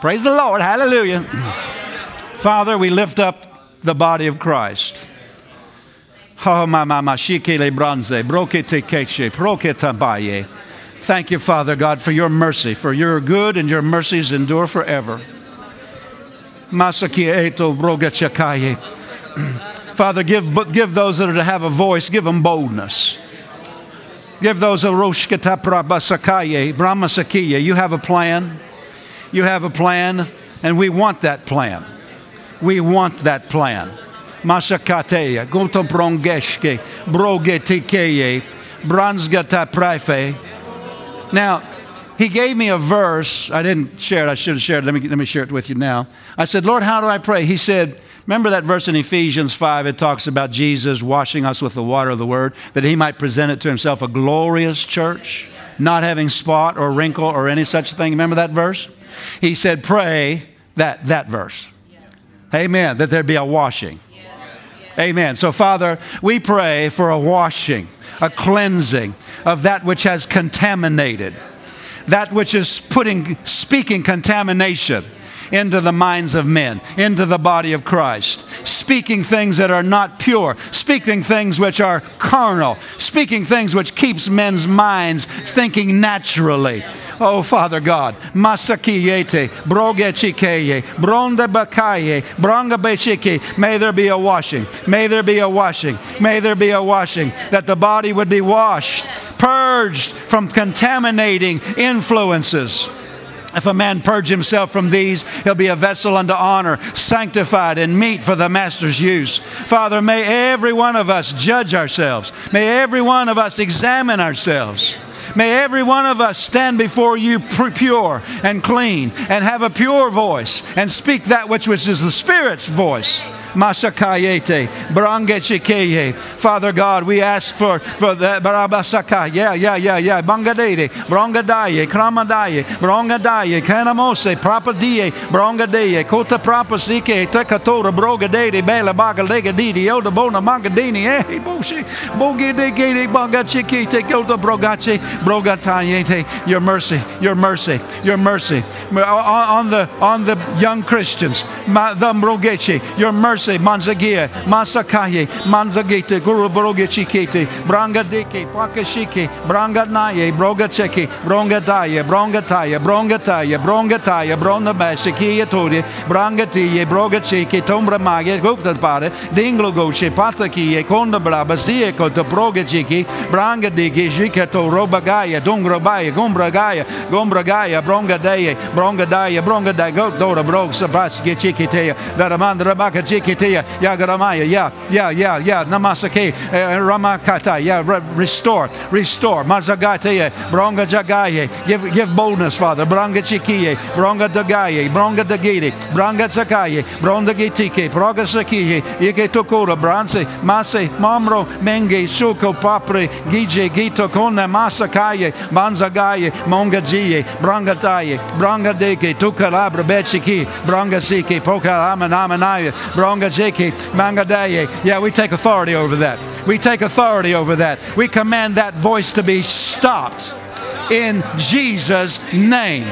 Praise the Lord. Hallelujah. Father, we lift up the body of Christ. Oh. Thank you, Father God, for your mercy, for your good and your mercies endure forever. Father, give, give those that are to have a voice, give them boldness. Give those a roshkata prabasakaye, brahmasakiye. You have a plan. You have a plan, and we want that plan. We want that plan. Masakateya, goto brongeshke, brogetikeye, bransgata prefe. Now, he gave me a verse. I didn't share it. I should have shared it. Let me, let me share it with you now. I said, Lord, how do I pray? He said, Remember that verse in Ephesians 5? It talks about Jesus washing us with the water of the word, that he might present it to himself a glorious church, not having spot or wrinkle or any such thing. Remember that verse? He said, Pray that, that verse. Amen. That there be a washing. Amen. So, Father, we pray for a washing, a cleansing of that which has contaminated, that which is putting, speaking contamination into the minds of men, into the body of Christ, speaking things that are not pure, speaking things which are carnal, speaking things which keeps men's minds thinking naturally. Oh, Father God, masakiyete, brogechikeye, bronda bakaye, bronga bechiki. May there be a washing. May there be a washing. May there be a washing. That the body would be washed, purged from contaminating influences. If a man purge himself from these, he'll be a vessel unto honor, sanctified and meet for the master's use. Father, may every one of us judge ourselves. May every one of us examine ourselves. May every one of us stand before you pure and clean and have a pure voice and speak that which is the Spirit's voice. Masakayete, Brangechikeye. Father God, we ask for, for the Barabasaka. Yeah, yeah, yeah, yeah. Bangadede, Brongadaye, Kramadaye, Brongadaye, Kanamose, Prapadie, Brongadeye, Kota Prapasike, Tekatora, Brogadede, Bela Bagalega Didi, Yoda Bona Mangadini, eh, Boshi, Bogedegede, take Yoda Brogache, Brogatayete. Your mercy, your mercy, your mercy. On the, on the young Christians, the Brogeche, your mercy mercy, manzagia, masakaye, manzagete, guru brogechikete, branga deke, pakashike, branga naye, broga cheke, bronga daye, bronga taye, bronga taye, bronga taye, bronga bashikie tore, branga tiye, broga cheke, tombra mage, gupta pare, dinglo goche, patakie, konda braba, sie kota broga chiki, branga deke, jikato, roba gaya, dungra baya, gombra gaya, gombra gaya, bronga daye, bronga daye, bronga daye, go, dora, brog, sabas, get chiki teya, daramandra baka chiki Ketea, Yagaramaya, yeah, yeah, yeah, yeah, Namasake, eh, eh, Ramakata, yeah, restore, restore, Mazagatea, Bronga Jagaye, give, give boldness, Father, Bronga Chikie, Bronga Dagaye, Bronga Dagiri, Bronga Zakaye, Bronga Gitike, Broga Sakiye, Ike Tokura, Branse, Mase, Mamro, Menge, Suko, Papre, Gije, Gito, Kona, Masakaye, Manzagaye, Bronga Taye, Bronga Deke, Tukalabra, Bechiki, Bronga Siki, Pokarama, Namanaya, Bronga Mangadaye. Yeah, we take authority over that. We take authority over that. We command that voice to be stopped in Jesus' name.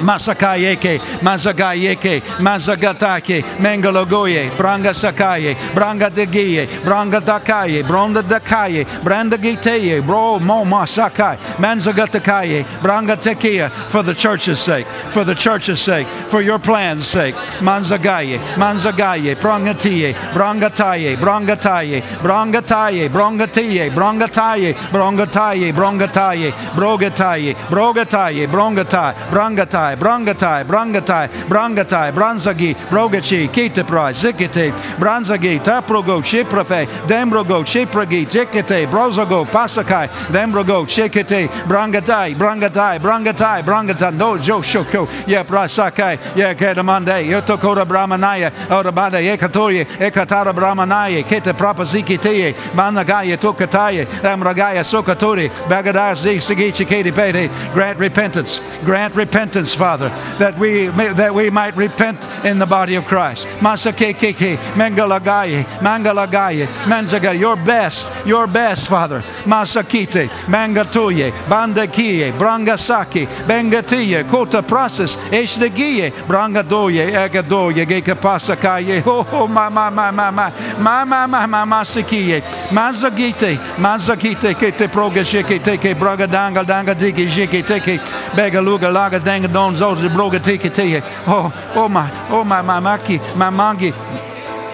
Masakayeke, Mazagayeke, Mazagatake, Mengalogoye, Branga Sakaye, Branga Degiye, Branga Dakaye, Bronda Dakaye, Branda Giteye, Bro Mo Masakai, Manzagatakaye, Branga Tekia, for the church's sake, for the church's sake, for your plan's sake. Manzagaye, Manzagaye, Brangatie, Brangataye, Brangataye, Brangataye, Brangatiye, Brangataye, Brangataye, Brangataye, Brogataye, Brogataye, Brongatai, Brangatai, Brangatai, Brangatai, Brangatai, Branzagi, Brogachi, Kiteprai, Zikite, Branzagi, Taprogo, Chiprafe, Dembrogo, Chipragi, Jikite, Brozogo, Pasakai, Dembrogo, Chikite, Brangatai, Brangatai, Brangatai, Brangatai, no, Jo Shoko, yeah, Prasakai, yeah, Kedamande, Yotokora Brahmanaya, Orabada, Ekatoye, Ekatara Brahmanaya, Kete Prapazikite, Managaya, Tokataye, Amragaya, Sokatori, Bagadaya, Sigichi, Kate Pete, grant repentance, grant repentance, Father, that we may, that we might repent in the body of Christ. Masakeke, Mangalagaye, Mangalagaye, Manzaga, your best, your best, Father. Masakite, Mangatuye, Bandakiye, Brangasaki, Bengatiye, Kota Process, Eshdegiye, Brangadoye, Agadoye, Gekapasakaye, oh, oh, ma, ma, ma, ma, ma, ma, ma, ma, ma, Masikiye, Mazagite, Mazagite, Kete Progashike, Teke, Bragadanga, Danga Diki, Jiki, Teke, Begaluga, Laga, Danga, dom, Zorzy, bloga, tiki, tiki. Oh, oh my, oh my, my maki, my mangi.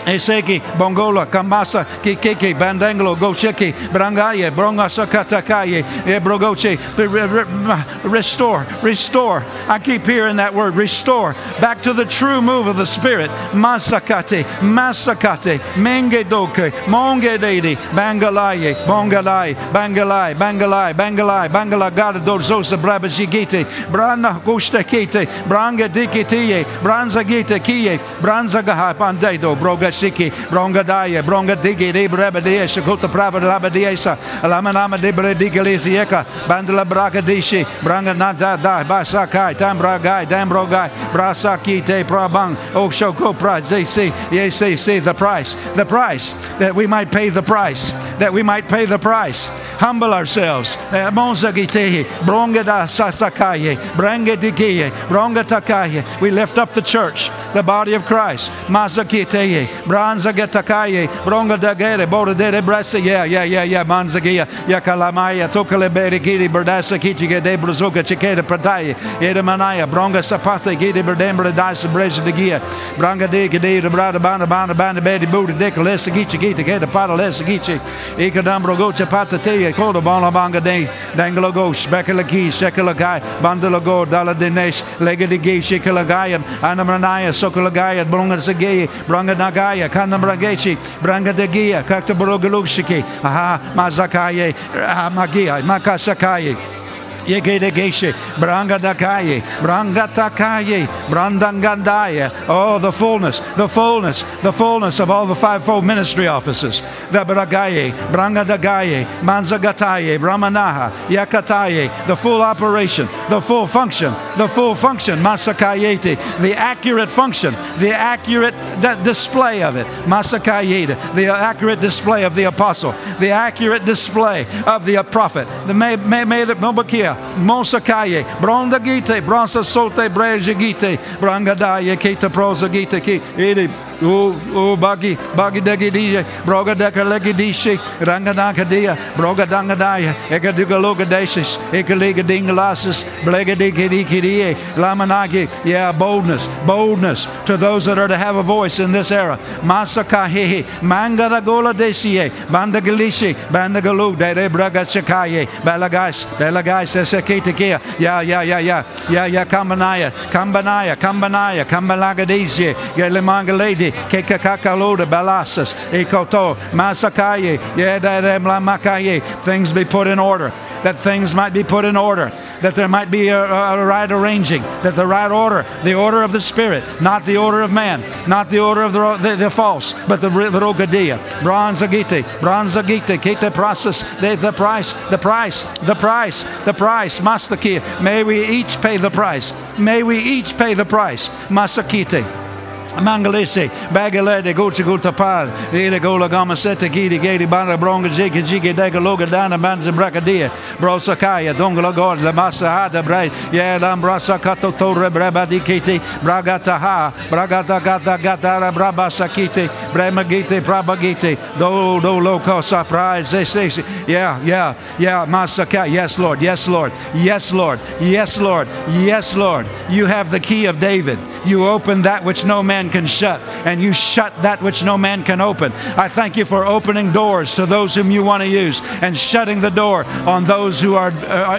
Eseki, Bongola, Kamasa, Kikiki, Bandanglo, Gosheki, Brangaye, Brongasa Katakaye, Ebrogoche. Restore, restore. I keep hearing that word, restore. Back to the true move of the Spirit. Masakate, Masakate, Mengedoke, Mongededi, Bangalaye, Bongalai, Bangalai, Bangalai, Bangalai, Bangala Gadador Zosa Brabajigite, Brana Gustekite, Branga Dikitiye, Branza Gite Kiye, Branza Gahai Pandedo, Broga Siki, Bronga Daya, Bronga Digi, Rebadea, Shakuta Prava Rabadiesa, Alamanama de Bredigalisieka, Bandala Bragadishi, Branga Nada Da, Basakai, Tambragai, Dambrogai, Brasaki Te Prabang, Oshoko Pra, yes, see the price, the price, that we might pay the price, that we might pay the price. Humble ourselves. Eh, Monzagitehi, Bronga da Sasakaye, Branga Dikiye, Bronga Takaye. We lift up the church, the body of Christ. Mazakiteye, Branza Getakaye, Bronga Dagere, Boda de Bressa, yeah, yeah, yeah, yeah, Manzagia, Yakalamaya, Tokale Berigiri, Berdasa Kichige, de Bruzuka, Chikeda Prataye, Edamanaya, Bronga Sapatha, Gidi Berdembra, Dasa Breja de Gia, Branga de Gede, Brada Banda Banda Banda Bedi Buddha, Dick, Lessa Gichi, Gita, Geta Pata, Lessa Gichi, Ikadambro Gocha Pata Teye, Koda Bala Banga De, Dangalo Gosh, Bekalaki, Sekalagai, Bandalago, Dala Dinesh, Lega de Gay, Shikalagaya, Anamanaya, Sokalagaya, Bronga Sagay, Branga Nagaya, Kanambragechi, Branga de Gia, Kaktaborogalushiki, Aha, Mazakaye, Magia, Makasakaye. Yegedegeshe, Branga Dakaye, Branga Takaye, Brandangandaya. Oh, the fullness, the fullness, the fullness of all the fivefold ministry offices. The Bragaye, Branga Dagaye, Manzagataye, Brahmanaha, Yakataye, the full operation, the full function, the full function, Masakayete, the accurate function, the accurate display of it, Masakayete, the accurate display of the apostle, the accurate display of the prophet, the may, may, may the Mobakia, Mosa Brondagite, Bronda Gite, Bronsa Solta, Brege Gite, Branga Daie, Keita Prosa Oh, bagi, bagi dagi dia, broga deka legi dishi, ranga danka dia, broga danga daya, eka duga loga desis, eka lega dingalasis, blega diki diki die, lamanagi, yeah, boldness, boldness to those that are to have a voice in this era. Masaka hehe, mangara gola desie, banda galishi, banda galu, de braga chakaye, belagais, belagais, esekitakia, yeah, yeah, yeah, yeah, yeah, yeah, kambanaya, kambanaya, kambanaya, kambalaga desie, Kekakakaloda Balasas, Masakaye. Things be put in order. That things might be put in order. That there might be a, right arranging. That the right order, the order of the Spirit, not the order of man, not the order of the, the, false, but the, the Rogadia. Bronzagite, Bronzagite, Kete process, the, the price, the price, the price, the price, Mastaki. May we each pay the price. May we each pay the price. Masakite. Mangalese, Bagalede, Gocha Gutapal, Ede Gola Gamaseta, Gidi, Gedi, Banda, Bronga, Jiki, Jiki, Dega, Loga, Dana, Banza, Bragadia, Brosakaya, Dongla God, La Masa Hada, Bray, Yadam, Brasa, Kato, Tore, Brabadi, Kiti, Bragataha, Bragata, Gata, Gatara, Brabasakite, Bremagite, Brabagite, Do, Do, Loco, Surprise, yeah, yeah, yeah, Masaka, yes, Lord, yes, Lord, yes, Lord, yes, Lord, yes, Lord. You have the key of David. You open that which no man can shut, and you shut that which no man can open. I thank you for opening doors to those whom you want to use and shutting the door on those who are uh,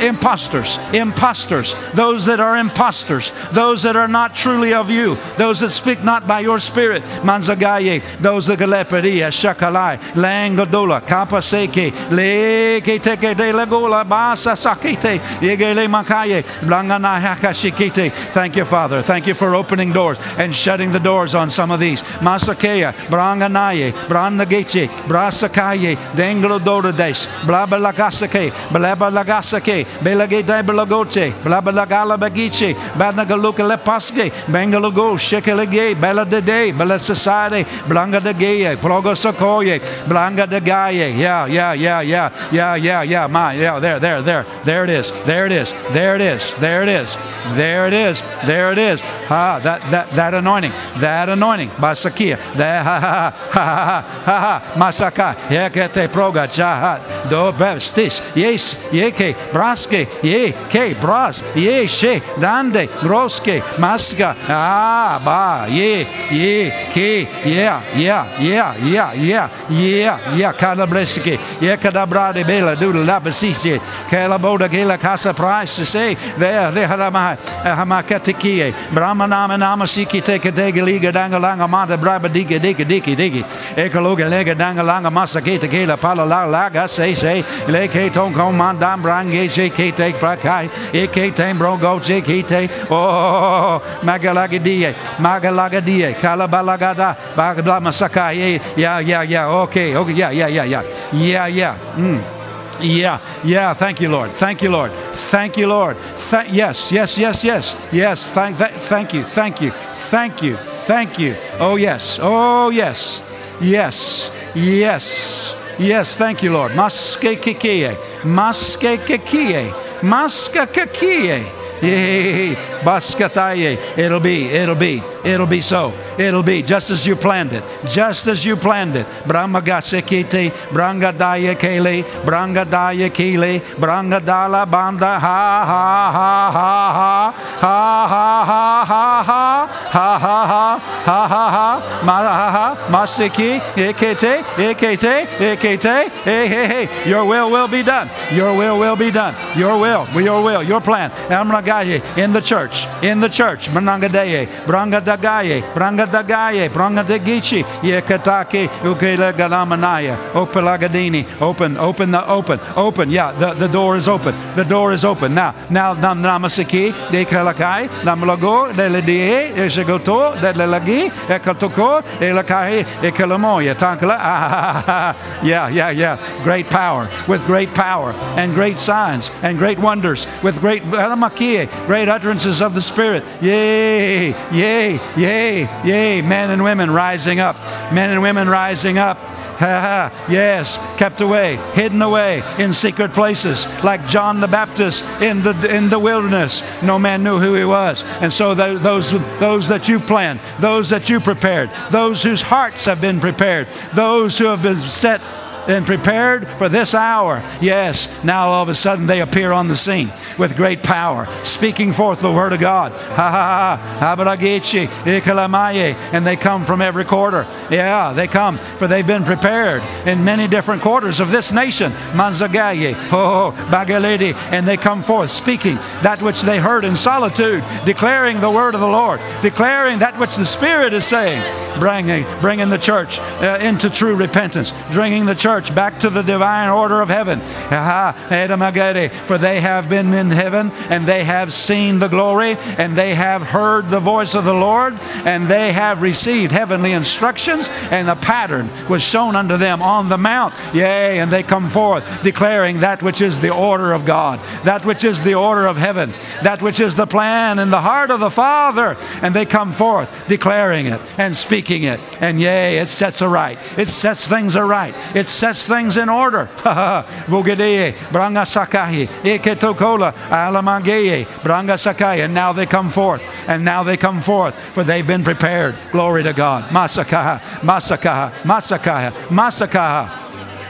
imposters, imposters, those that are imposters, those that are not truly of you, those that speak not by your spirit. Manzagaye, those that galeperia, shakalai, langodola, kapaseke, leke teke de lagola, basa sakite, yegele makaye, blangana hakashikite. Thank you, Father. Thank you for opening doors and shutting the doors on some of these. Masakea, Branganaye, Brandageche, Brasakaye, Denglo Dorades, Blabalagasake, Blabalagasake, Belage Debelagoche, Blabalagala Bagiche, Badnagaluka Lepaske, Bengalogo, Shekelege, Bella de Day, Bella Society, Blanga de Gaye, Progosakoye, Blanga de Gaye. Yeah, yeah, yeah, yeah, yeah, yeah, yeah, my, yeah, there, there, there, there it is, there it is, there it is, there it is, there it is, there it is. Ah, that, that that, that anointing, that anointing, Basakia, that ha ha ha ha ha ha, Masaka, Yekete proga jahat, do bestis, yes, yeke, braske, ye, ke, bras, ye, she, dande, groske, maska, ah, ba, ye, ye, ke, yeah, yeah, yeah, yeah, yeah, yeah, yeah, calabreske, yekadabra de bela, doodle labasisi, kalaboda gela casa price, say, there, there, haramai, hamakatikie, brahmanama namasiki, siki teke dege liga danga langa mada braba digi digi digi digi. Eke loge lege danga langa massa kete kela pala la laga se se. Leke ton kon man dan brange se kete prakai. Eke ten brongo se kete. Oh, oh, oh, oh magalaga die, magalaga die, kalabalagada, bagla. Yeah, yeah, yeah, okay, okay, yeah, yeah, yeah, yeah, yeah, yeah. Mm. Yeah, yeah. Thank you, Lord. Thank you, Lord. Thank you, Lord. Th- yes, yes, yes, yes, yes. Thank, th- thank you, thank you, thank you, thank you. Oh yes, oh yes, yes, yes, yes. Thank you, Lord. Maske kikie, maske kikie, maske kikie. Baskataye. It'll be, it'll be, It'll be so. It'll be just as you planned it. Just as you planned it. Brahmagasekiti, Brangadaya Kele, Brangadaya Kele, Brangadala Banda, ha ha ha ha ha, ha ha ha ha, ha ha ha, ha ha ha, ha ha ha, masiki, ekete, ekete, ekete, hey hey hey, your will will be done. Your will will be done. Your will, your will, your plan. Amragaye, in the church, in the church, Brangadaya, Brangadaya brangadeye brangadagaye brangadagaye brangadegichi yekatake ukela galamanaya opelagadini open open the open open yeah the, the door is open the door is open. Now now nam namasiki de kalakai namlago de le die esegoto de lagi ekatoko elakai ekalamoya tankala Ah, yeah yeah yeah great power with great power and great signs and great wonders with great aramakie great utterances of the spirit yay yay yay yay men and women rising up men and women rising up Ha ha, yes, kept away, hidden away in secret places, like John the Baptist in the, in the wilderness. No man knew who he was. And so tho- those, those that you've planned, those that you prepared, those whose hearts have been prepared, those who have been set and prepared for this hour. Yes, now all of a sudden they appear on the scene with great power, speaking forth the word of God. Ha ha ha, Ikalamaye, and they come from every quarter. Yeah, they come, for they've been prepared in many different quarters of this nation. Manzagaye, ho ho, Bagaledi, and they come forth speaking that which they heard in solitude, declaring the word of the Lord, declaring that which the Spirit is saying, bringing, bringing the church uh, into true repentance, bringing the church back to the divine order of heaven. For they have been in heaven and they have seen the glory and they have heard the voice of the Lord and they have received heavenly instructions and a pattern was shown unto them on the mount. Yea, and they come forth declaring that which is the order of God, that which is the order of heaven, that which is the plan in the heart of the Father. And they come forth declaring it and speaking it. And yea, it sets aright. It sets things aright. It sets things in order. And now they come forth. And now they come forth, for they've been prepared. Glory to God. Masakaha, Masakaha, Masakaha, Masakaha.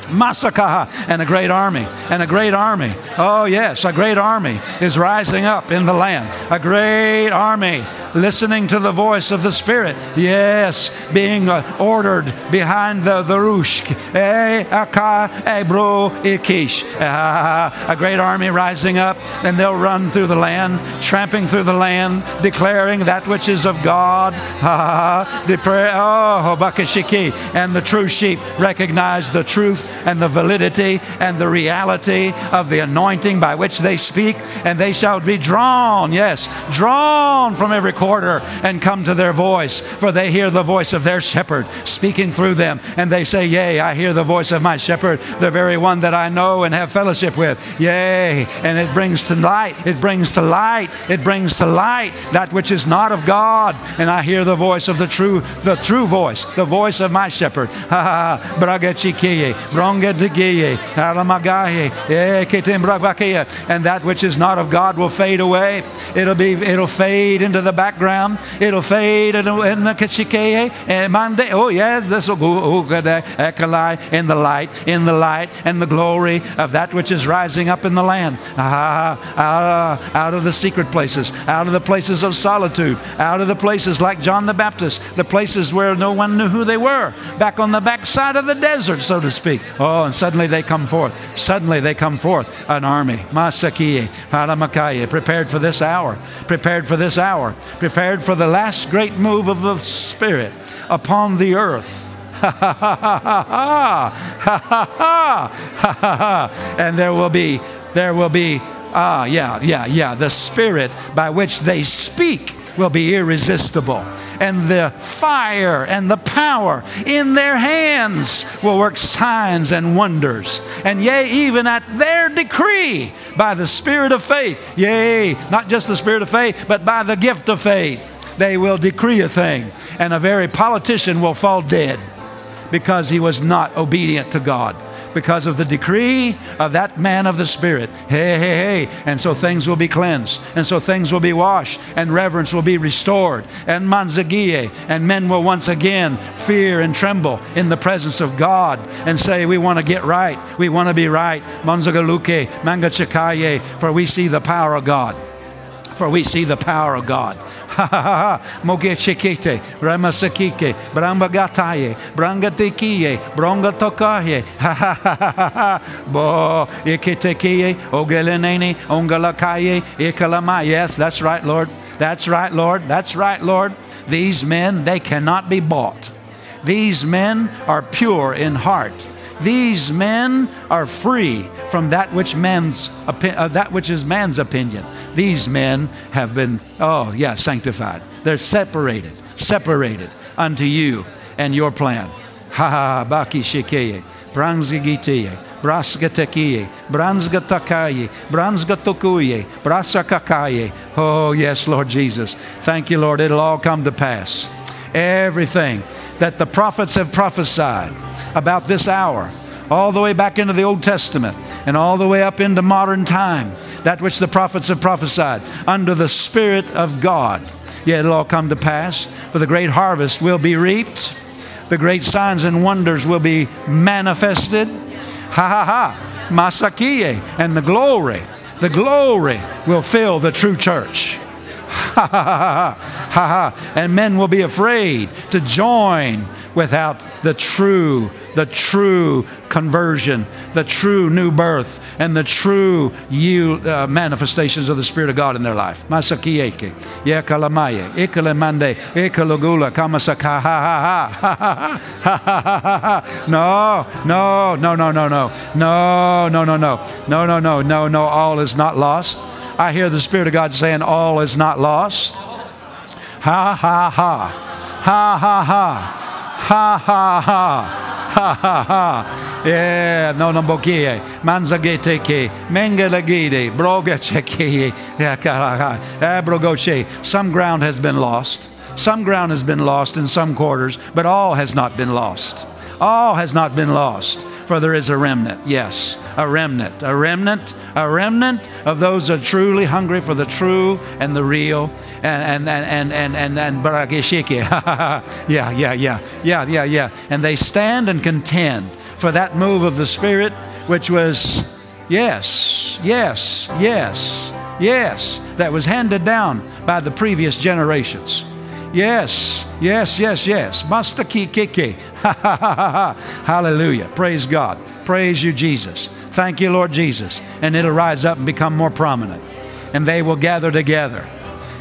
Masakaha and a great army, and a great army. Oh, yes, a great army is rising up in the land. A great army listening to the voice of the Spirit. Yes, being uh, ordered behind the, the rushk. Eh, aka, ebro. Ah, A great army rising up, and they'll run through the land, tramping through the land, declaring that which is of God. Oh. And the true sheep recognize the truth and the validity and the reality of the anointing by which they speak, and they shall be drawn, yes, drawn from every quarter and come to their voice, for they hear the voice of their shepherd speaking through them, and they say, Yea, I hear the voice of my shepherd, the very one that I know and have fellowship with. Yea, and it brings to light, it brings to light, it brings to light that which is not of God, and I hear the voice of the true, the true voice, the voice of my shepherd. Ha ha, ketembravakeya, and that which is not of God will fade away. It'll be, it'll fade into the back background. It'll fade in the in and mande- Oh, yeah, this will go oh, eh, in the light, in the light, and the glory of that which is rising up in the land. Ah, ah, out of the secret places, out of the places of solitude, out of the places like John the Baptist, the places where no one knew who they were, back on the backside of the desert, so to speak. Oh, and suddenly they come forth. Suddenly they come forth, an army. Masakie, Haramakaye, prepared for this hour, prepared for this hour, prepared for the last great move of the Spirit upon the earth. and there will be there will be ah yeah yeah yeah. The spirit by which they speak will be irresistible. And the fire and the power in their hands will work signs and wonders. And yea even at their decree by the spirit of faith yea not just the spirit of faith but by the gift of faith they will decree a thing and a very politician will fall dead because he was not obedient to God. Because of the decree of that man of the Spirit. Hey, hey, hey. And so things will be cleansed. And so things will be washed. And reverence will be restored. And manzagie. And men will once again fear and tremble in the presence of God and say, We want to get right. We want to be right. Manzagaluke, mangachakaye. For we see the power of God. For we see the power of God. Moge chekete, brama sakike, bramba gataye, branga tekiye, bronga tokaye, ha ha ha ha ha, bo iketekiye, ogelenene, ongalakaye, ikalama. Yes, that's right, Lord. That's right, Lord. That's right, Lord. These men, they cannot be bought. These men are pure in heart. These men are free from that which man's uh, that which is man's opinion. These men have been oh yeah sanctified. They're separated, separated unto you and your plan. Ha ha baki shikeye, branzigitiye, braskatekiye, branzgatakaye, branzgatokuye, brasakakaye. Oh yes, Lord Jesus. Thank you, Lord. It'll all come to pass. Everything that the prophets have prophesied about this hour, all the way back into the Old Testament and all the way up into modern time, that which the prophets have prophesied under the Spirit of God. Yet it'll all come to pass, for the great harvest will be reaped, the great signs and wonders will be manifested. Ha ha ha, Masakie, and the glory, the glory will fill the true church. Ha ha ha ha ha ha. And men will be afraid to join without the true, the true conversion, the true new birth, and the true you, uh, manifestations of the Spirit of God in their life. Masakieke, yekalamaye, ikalemande, ikalogula, ha. No, no, no, no, no, no, no, no, no, no, no, no, no, no, no. All is not lost. I hear the Spirit of God saying, All is not lost. Ha ha ha. Ha ha ha. Ha ha ha. Ha ha ha. Yeah, no no bokie. Manzagete ke. Mengelagide. Brogacheke. Eh, Abrogoche. Eh, some ground has been lost. Some ground has been lost in some quarters, but all has not been lost. All has not been lost, for there is a remnant. Yes, a remnant, a remnant, a remnant of those that are truly hungry for the true and the real. And and and and and and, and yeah, yeah, yeah, yeah, yeah, yeah. And they stand and contend for that move of the Spirit, which was yes, yes, yes, yes, that was handed down by the previous generations. Yes, yes, yes, yes. Mastaki kike. Hallelujah. Praise God. Praise you, Jesus. Thank you, Lord Jesus. And it'll rise up and become more prominent. And they will gather together.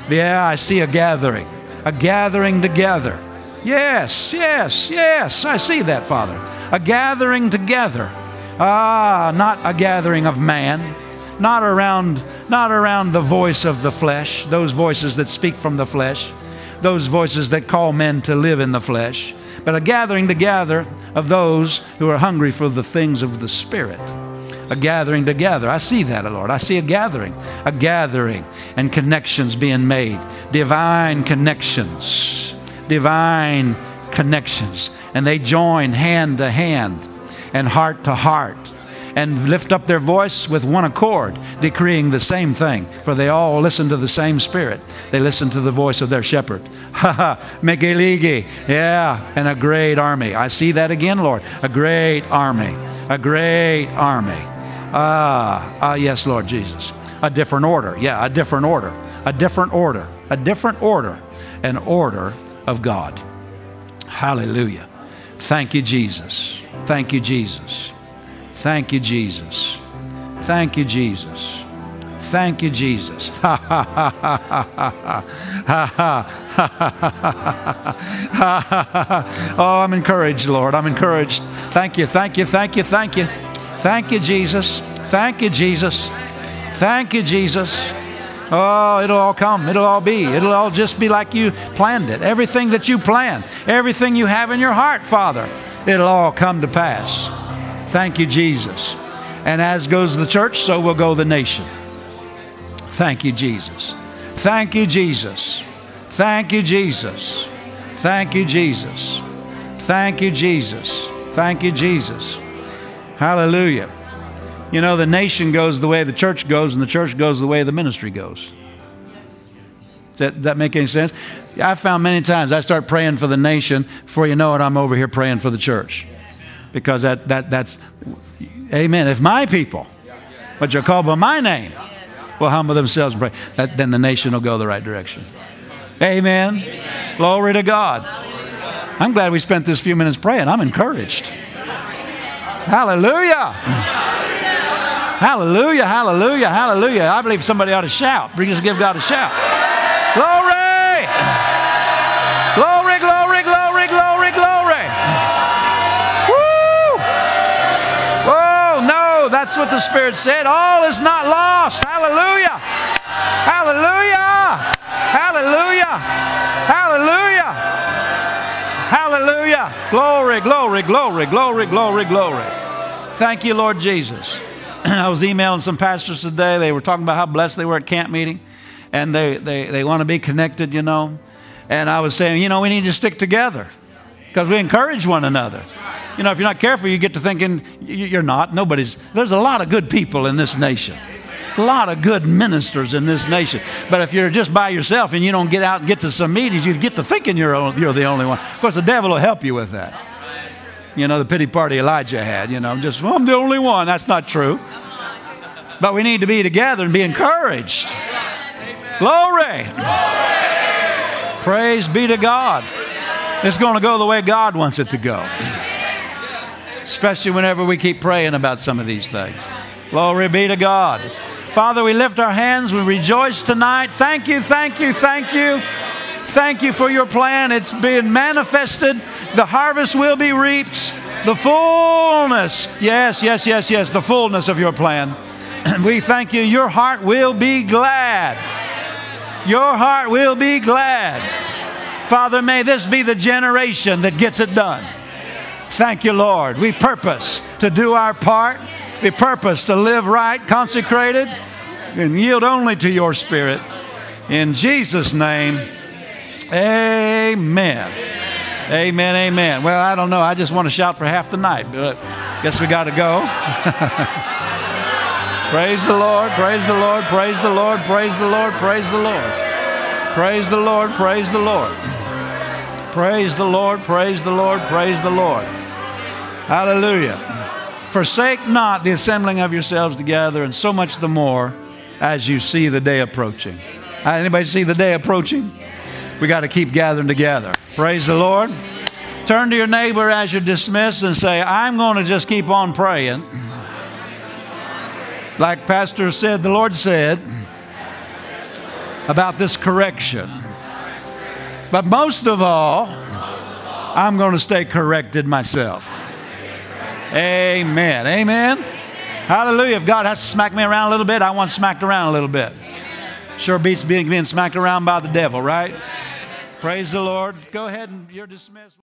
Yeah, I see a gathering. A gathering together. Yes, yes, yes. I see that, Father. A gathering together. Ah, not a gathering of man. Not around not around the voice of the flesh, those voices that speak from the flesh those voices that call men to live in the flesh, but a gathering together of those who are hungry for the things of the Spirit. A gathering together. I see that, Lord. I see a gathering, a gathering and connections being made, divine connections, divine connections. And they join hand to hand and heart to heart and lift up their voice with one accord, decreeing the same thing, for they all listen to the same Spirit. They listen to the voice of their shepherd. Ha ha, Megeligi. Yeah, and a great army. I see that again, Lord. A great army. A great army. Ah, ah, yes, Lord Jesus. A different order. Yeah, a different order. A different order. A different order. An order of God. Hallelujah. Thank you, Jesus. Thank you, Jesus. Thank you, Jesus. Thank you, Jesus. Thank you, Jesus. Ha ha ha ha ha ha ha ha Oh, I'm encouraged, Lord. I'm encouraged. Thank you, thank you, thank you, thank you. Thank you, Jesus. Thank you, Jesus. Thank you, Jesus. Oh, it'll all come. It'll all be. It'll all just be like you planned it. Everything that you plan, everything you have in your heart, Father, it'll all come to pass. Thank you, Jesus. And as goes the church, so will go the nation. Thank you, Jesus. Thank you, Jesus. Thank you, Jesus. Thank you, Jesus. Thank you, Jesus. Thank you, Jesus. Hallelujah. You know, the nation goes the way the church goes, and the church goes the way the ministry goes. Does that, that make any sense? I found many times I start praying for the nation, before you know it, I'm over here praying for the church. Because that, that, that's, amen. If my people, which are called by my name, will humble themselves and pray, that, then the nation will go the right direction. Amen. amen. Glory to God. I'm glad we spent this few minutes praying. I'm encouraged. Hallelujah. Hallelujah, hallelujah, hallelujah. I believe somebody ought to shout. Just give God a shout. What the Spirit said. All is not lost. Hallelujah. Hallelujah. Hallelujah. Hallelujah. Hallelujah. Glory, glory, glory, glory, glory, glory. Thank you, Lord Jesus. I was emailing some pastors today. They were talking about how blessed they were at camp meeting and they, they, they want to be connected, you know. And I was saying, you know, we need to stick together because we encourage one another. You know, if you're not careful, you get to thinking you're not. Nobody's, there's a lot of good people in this nation. A lot of good ministers in this nation. But if you're just by yourself and you don't get out and get to some meetings, you get to thinking you're, you're the only one. Of course, the devil will help you with that. You know, the pity party Elijah had, you know, just, well, I'm the only one. That's not true. But we need to be together and be encouraged. Glory. Glory. Praise be to God. It's going to go the way God wants it to go. Especially whenever we keep praying about some of these things. Glory be to God. Father, we lift our hands. We rejoice tonight. Thank you, thank you, thank you. Thank you for your plan. It's being manifested. The harvest will be reaped. The fullness. Yes, yes, yes, yes. The fullness of your plan. we thank you. Your heart will be glad. Your heart will be glad. Father, may this be the generation that gets it done. Thank you, Lord. We purpose to do our part. We purpose to live right, consecrated, and yield only to your Spirit. In Jesus' name, amen. Amen, amen. Well, I don't know. I just want to shout for half the night, but guess we got to go. praise the Lord, praise the Lord, praise the Lord, praise the Lord, praise the Lord. Praise the Lord, praise the Lord. Praise the Lord, praise the Lord, praise the Lord. Hallelujah. Forsake not the assembling of yourselves together, and so much the more as you see the day approaching. Uh, anybody see the day approaching? We got to keep gathering together. Praise the Lord. Turn to your neighbor as you're dismissed and say, I'm going to just keep on praying. Like Pastor said, the Lord said about this correction. But most of all, I'm going to stay corrected myself. Amen. Amen. Hallelujah. If God has to smack me around a little bit, I want smacked around a little bit. Sure beats being, being smacked around by the devil, right? Praise the Lord. Go ahead and you're dismissed.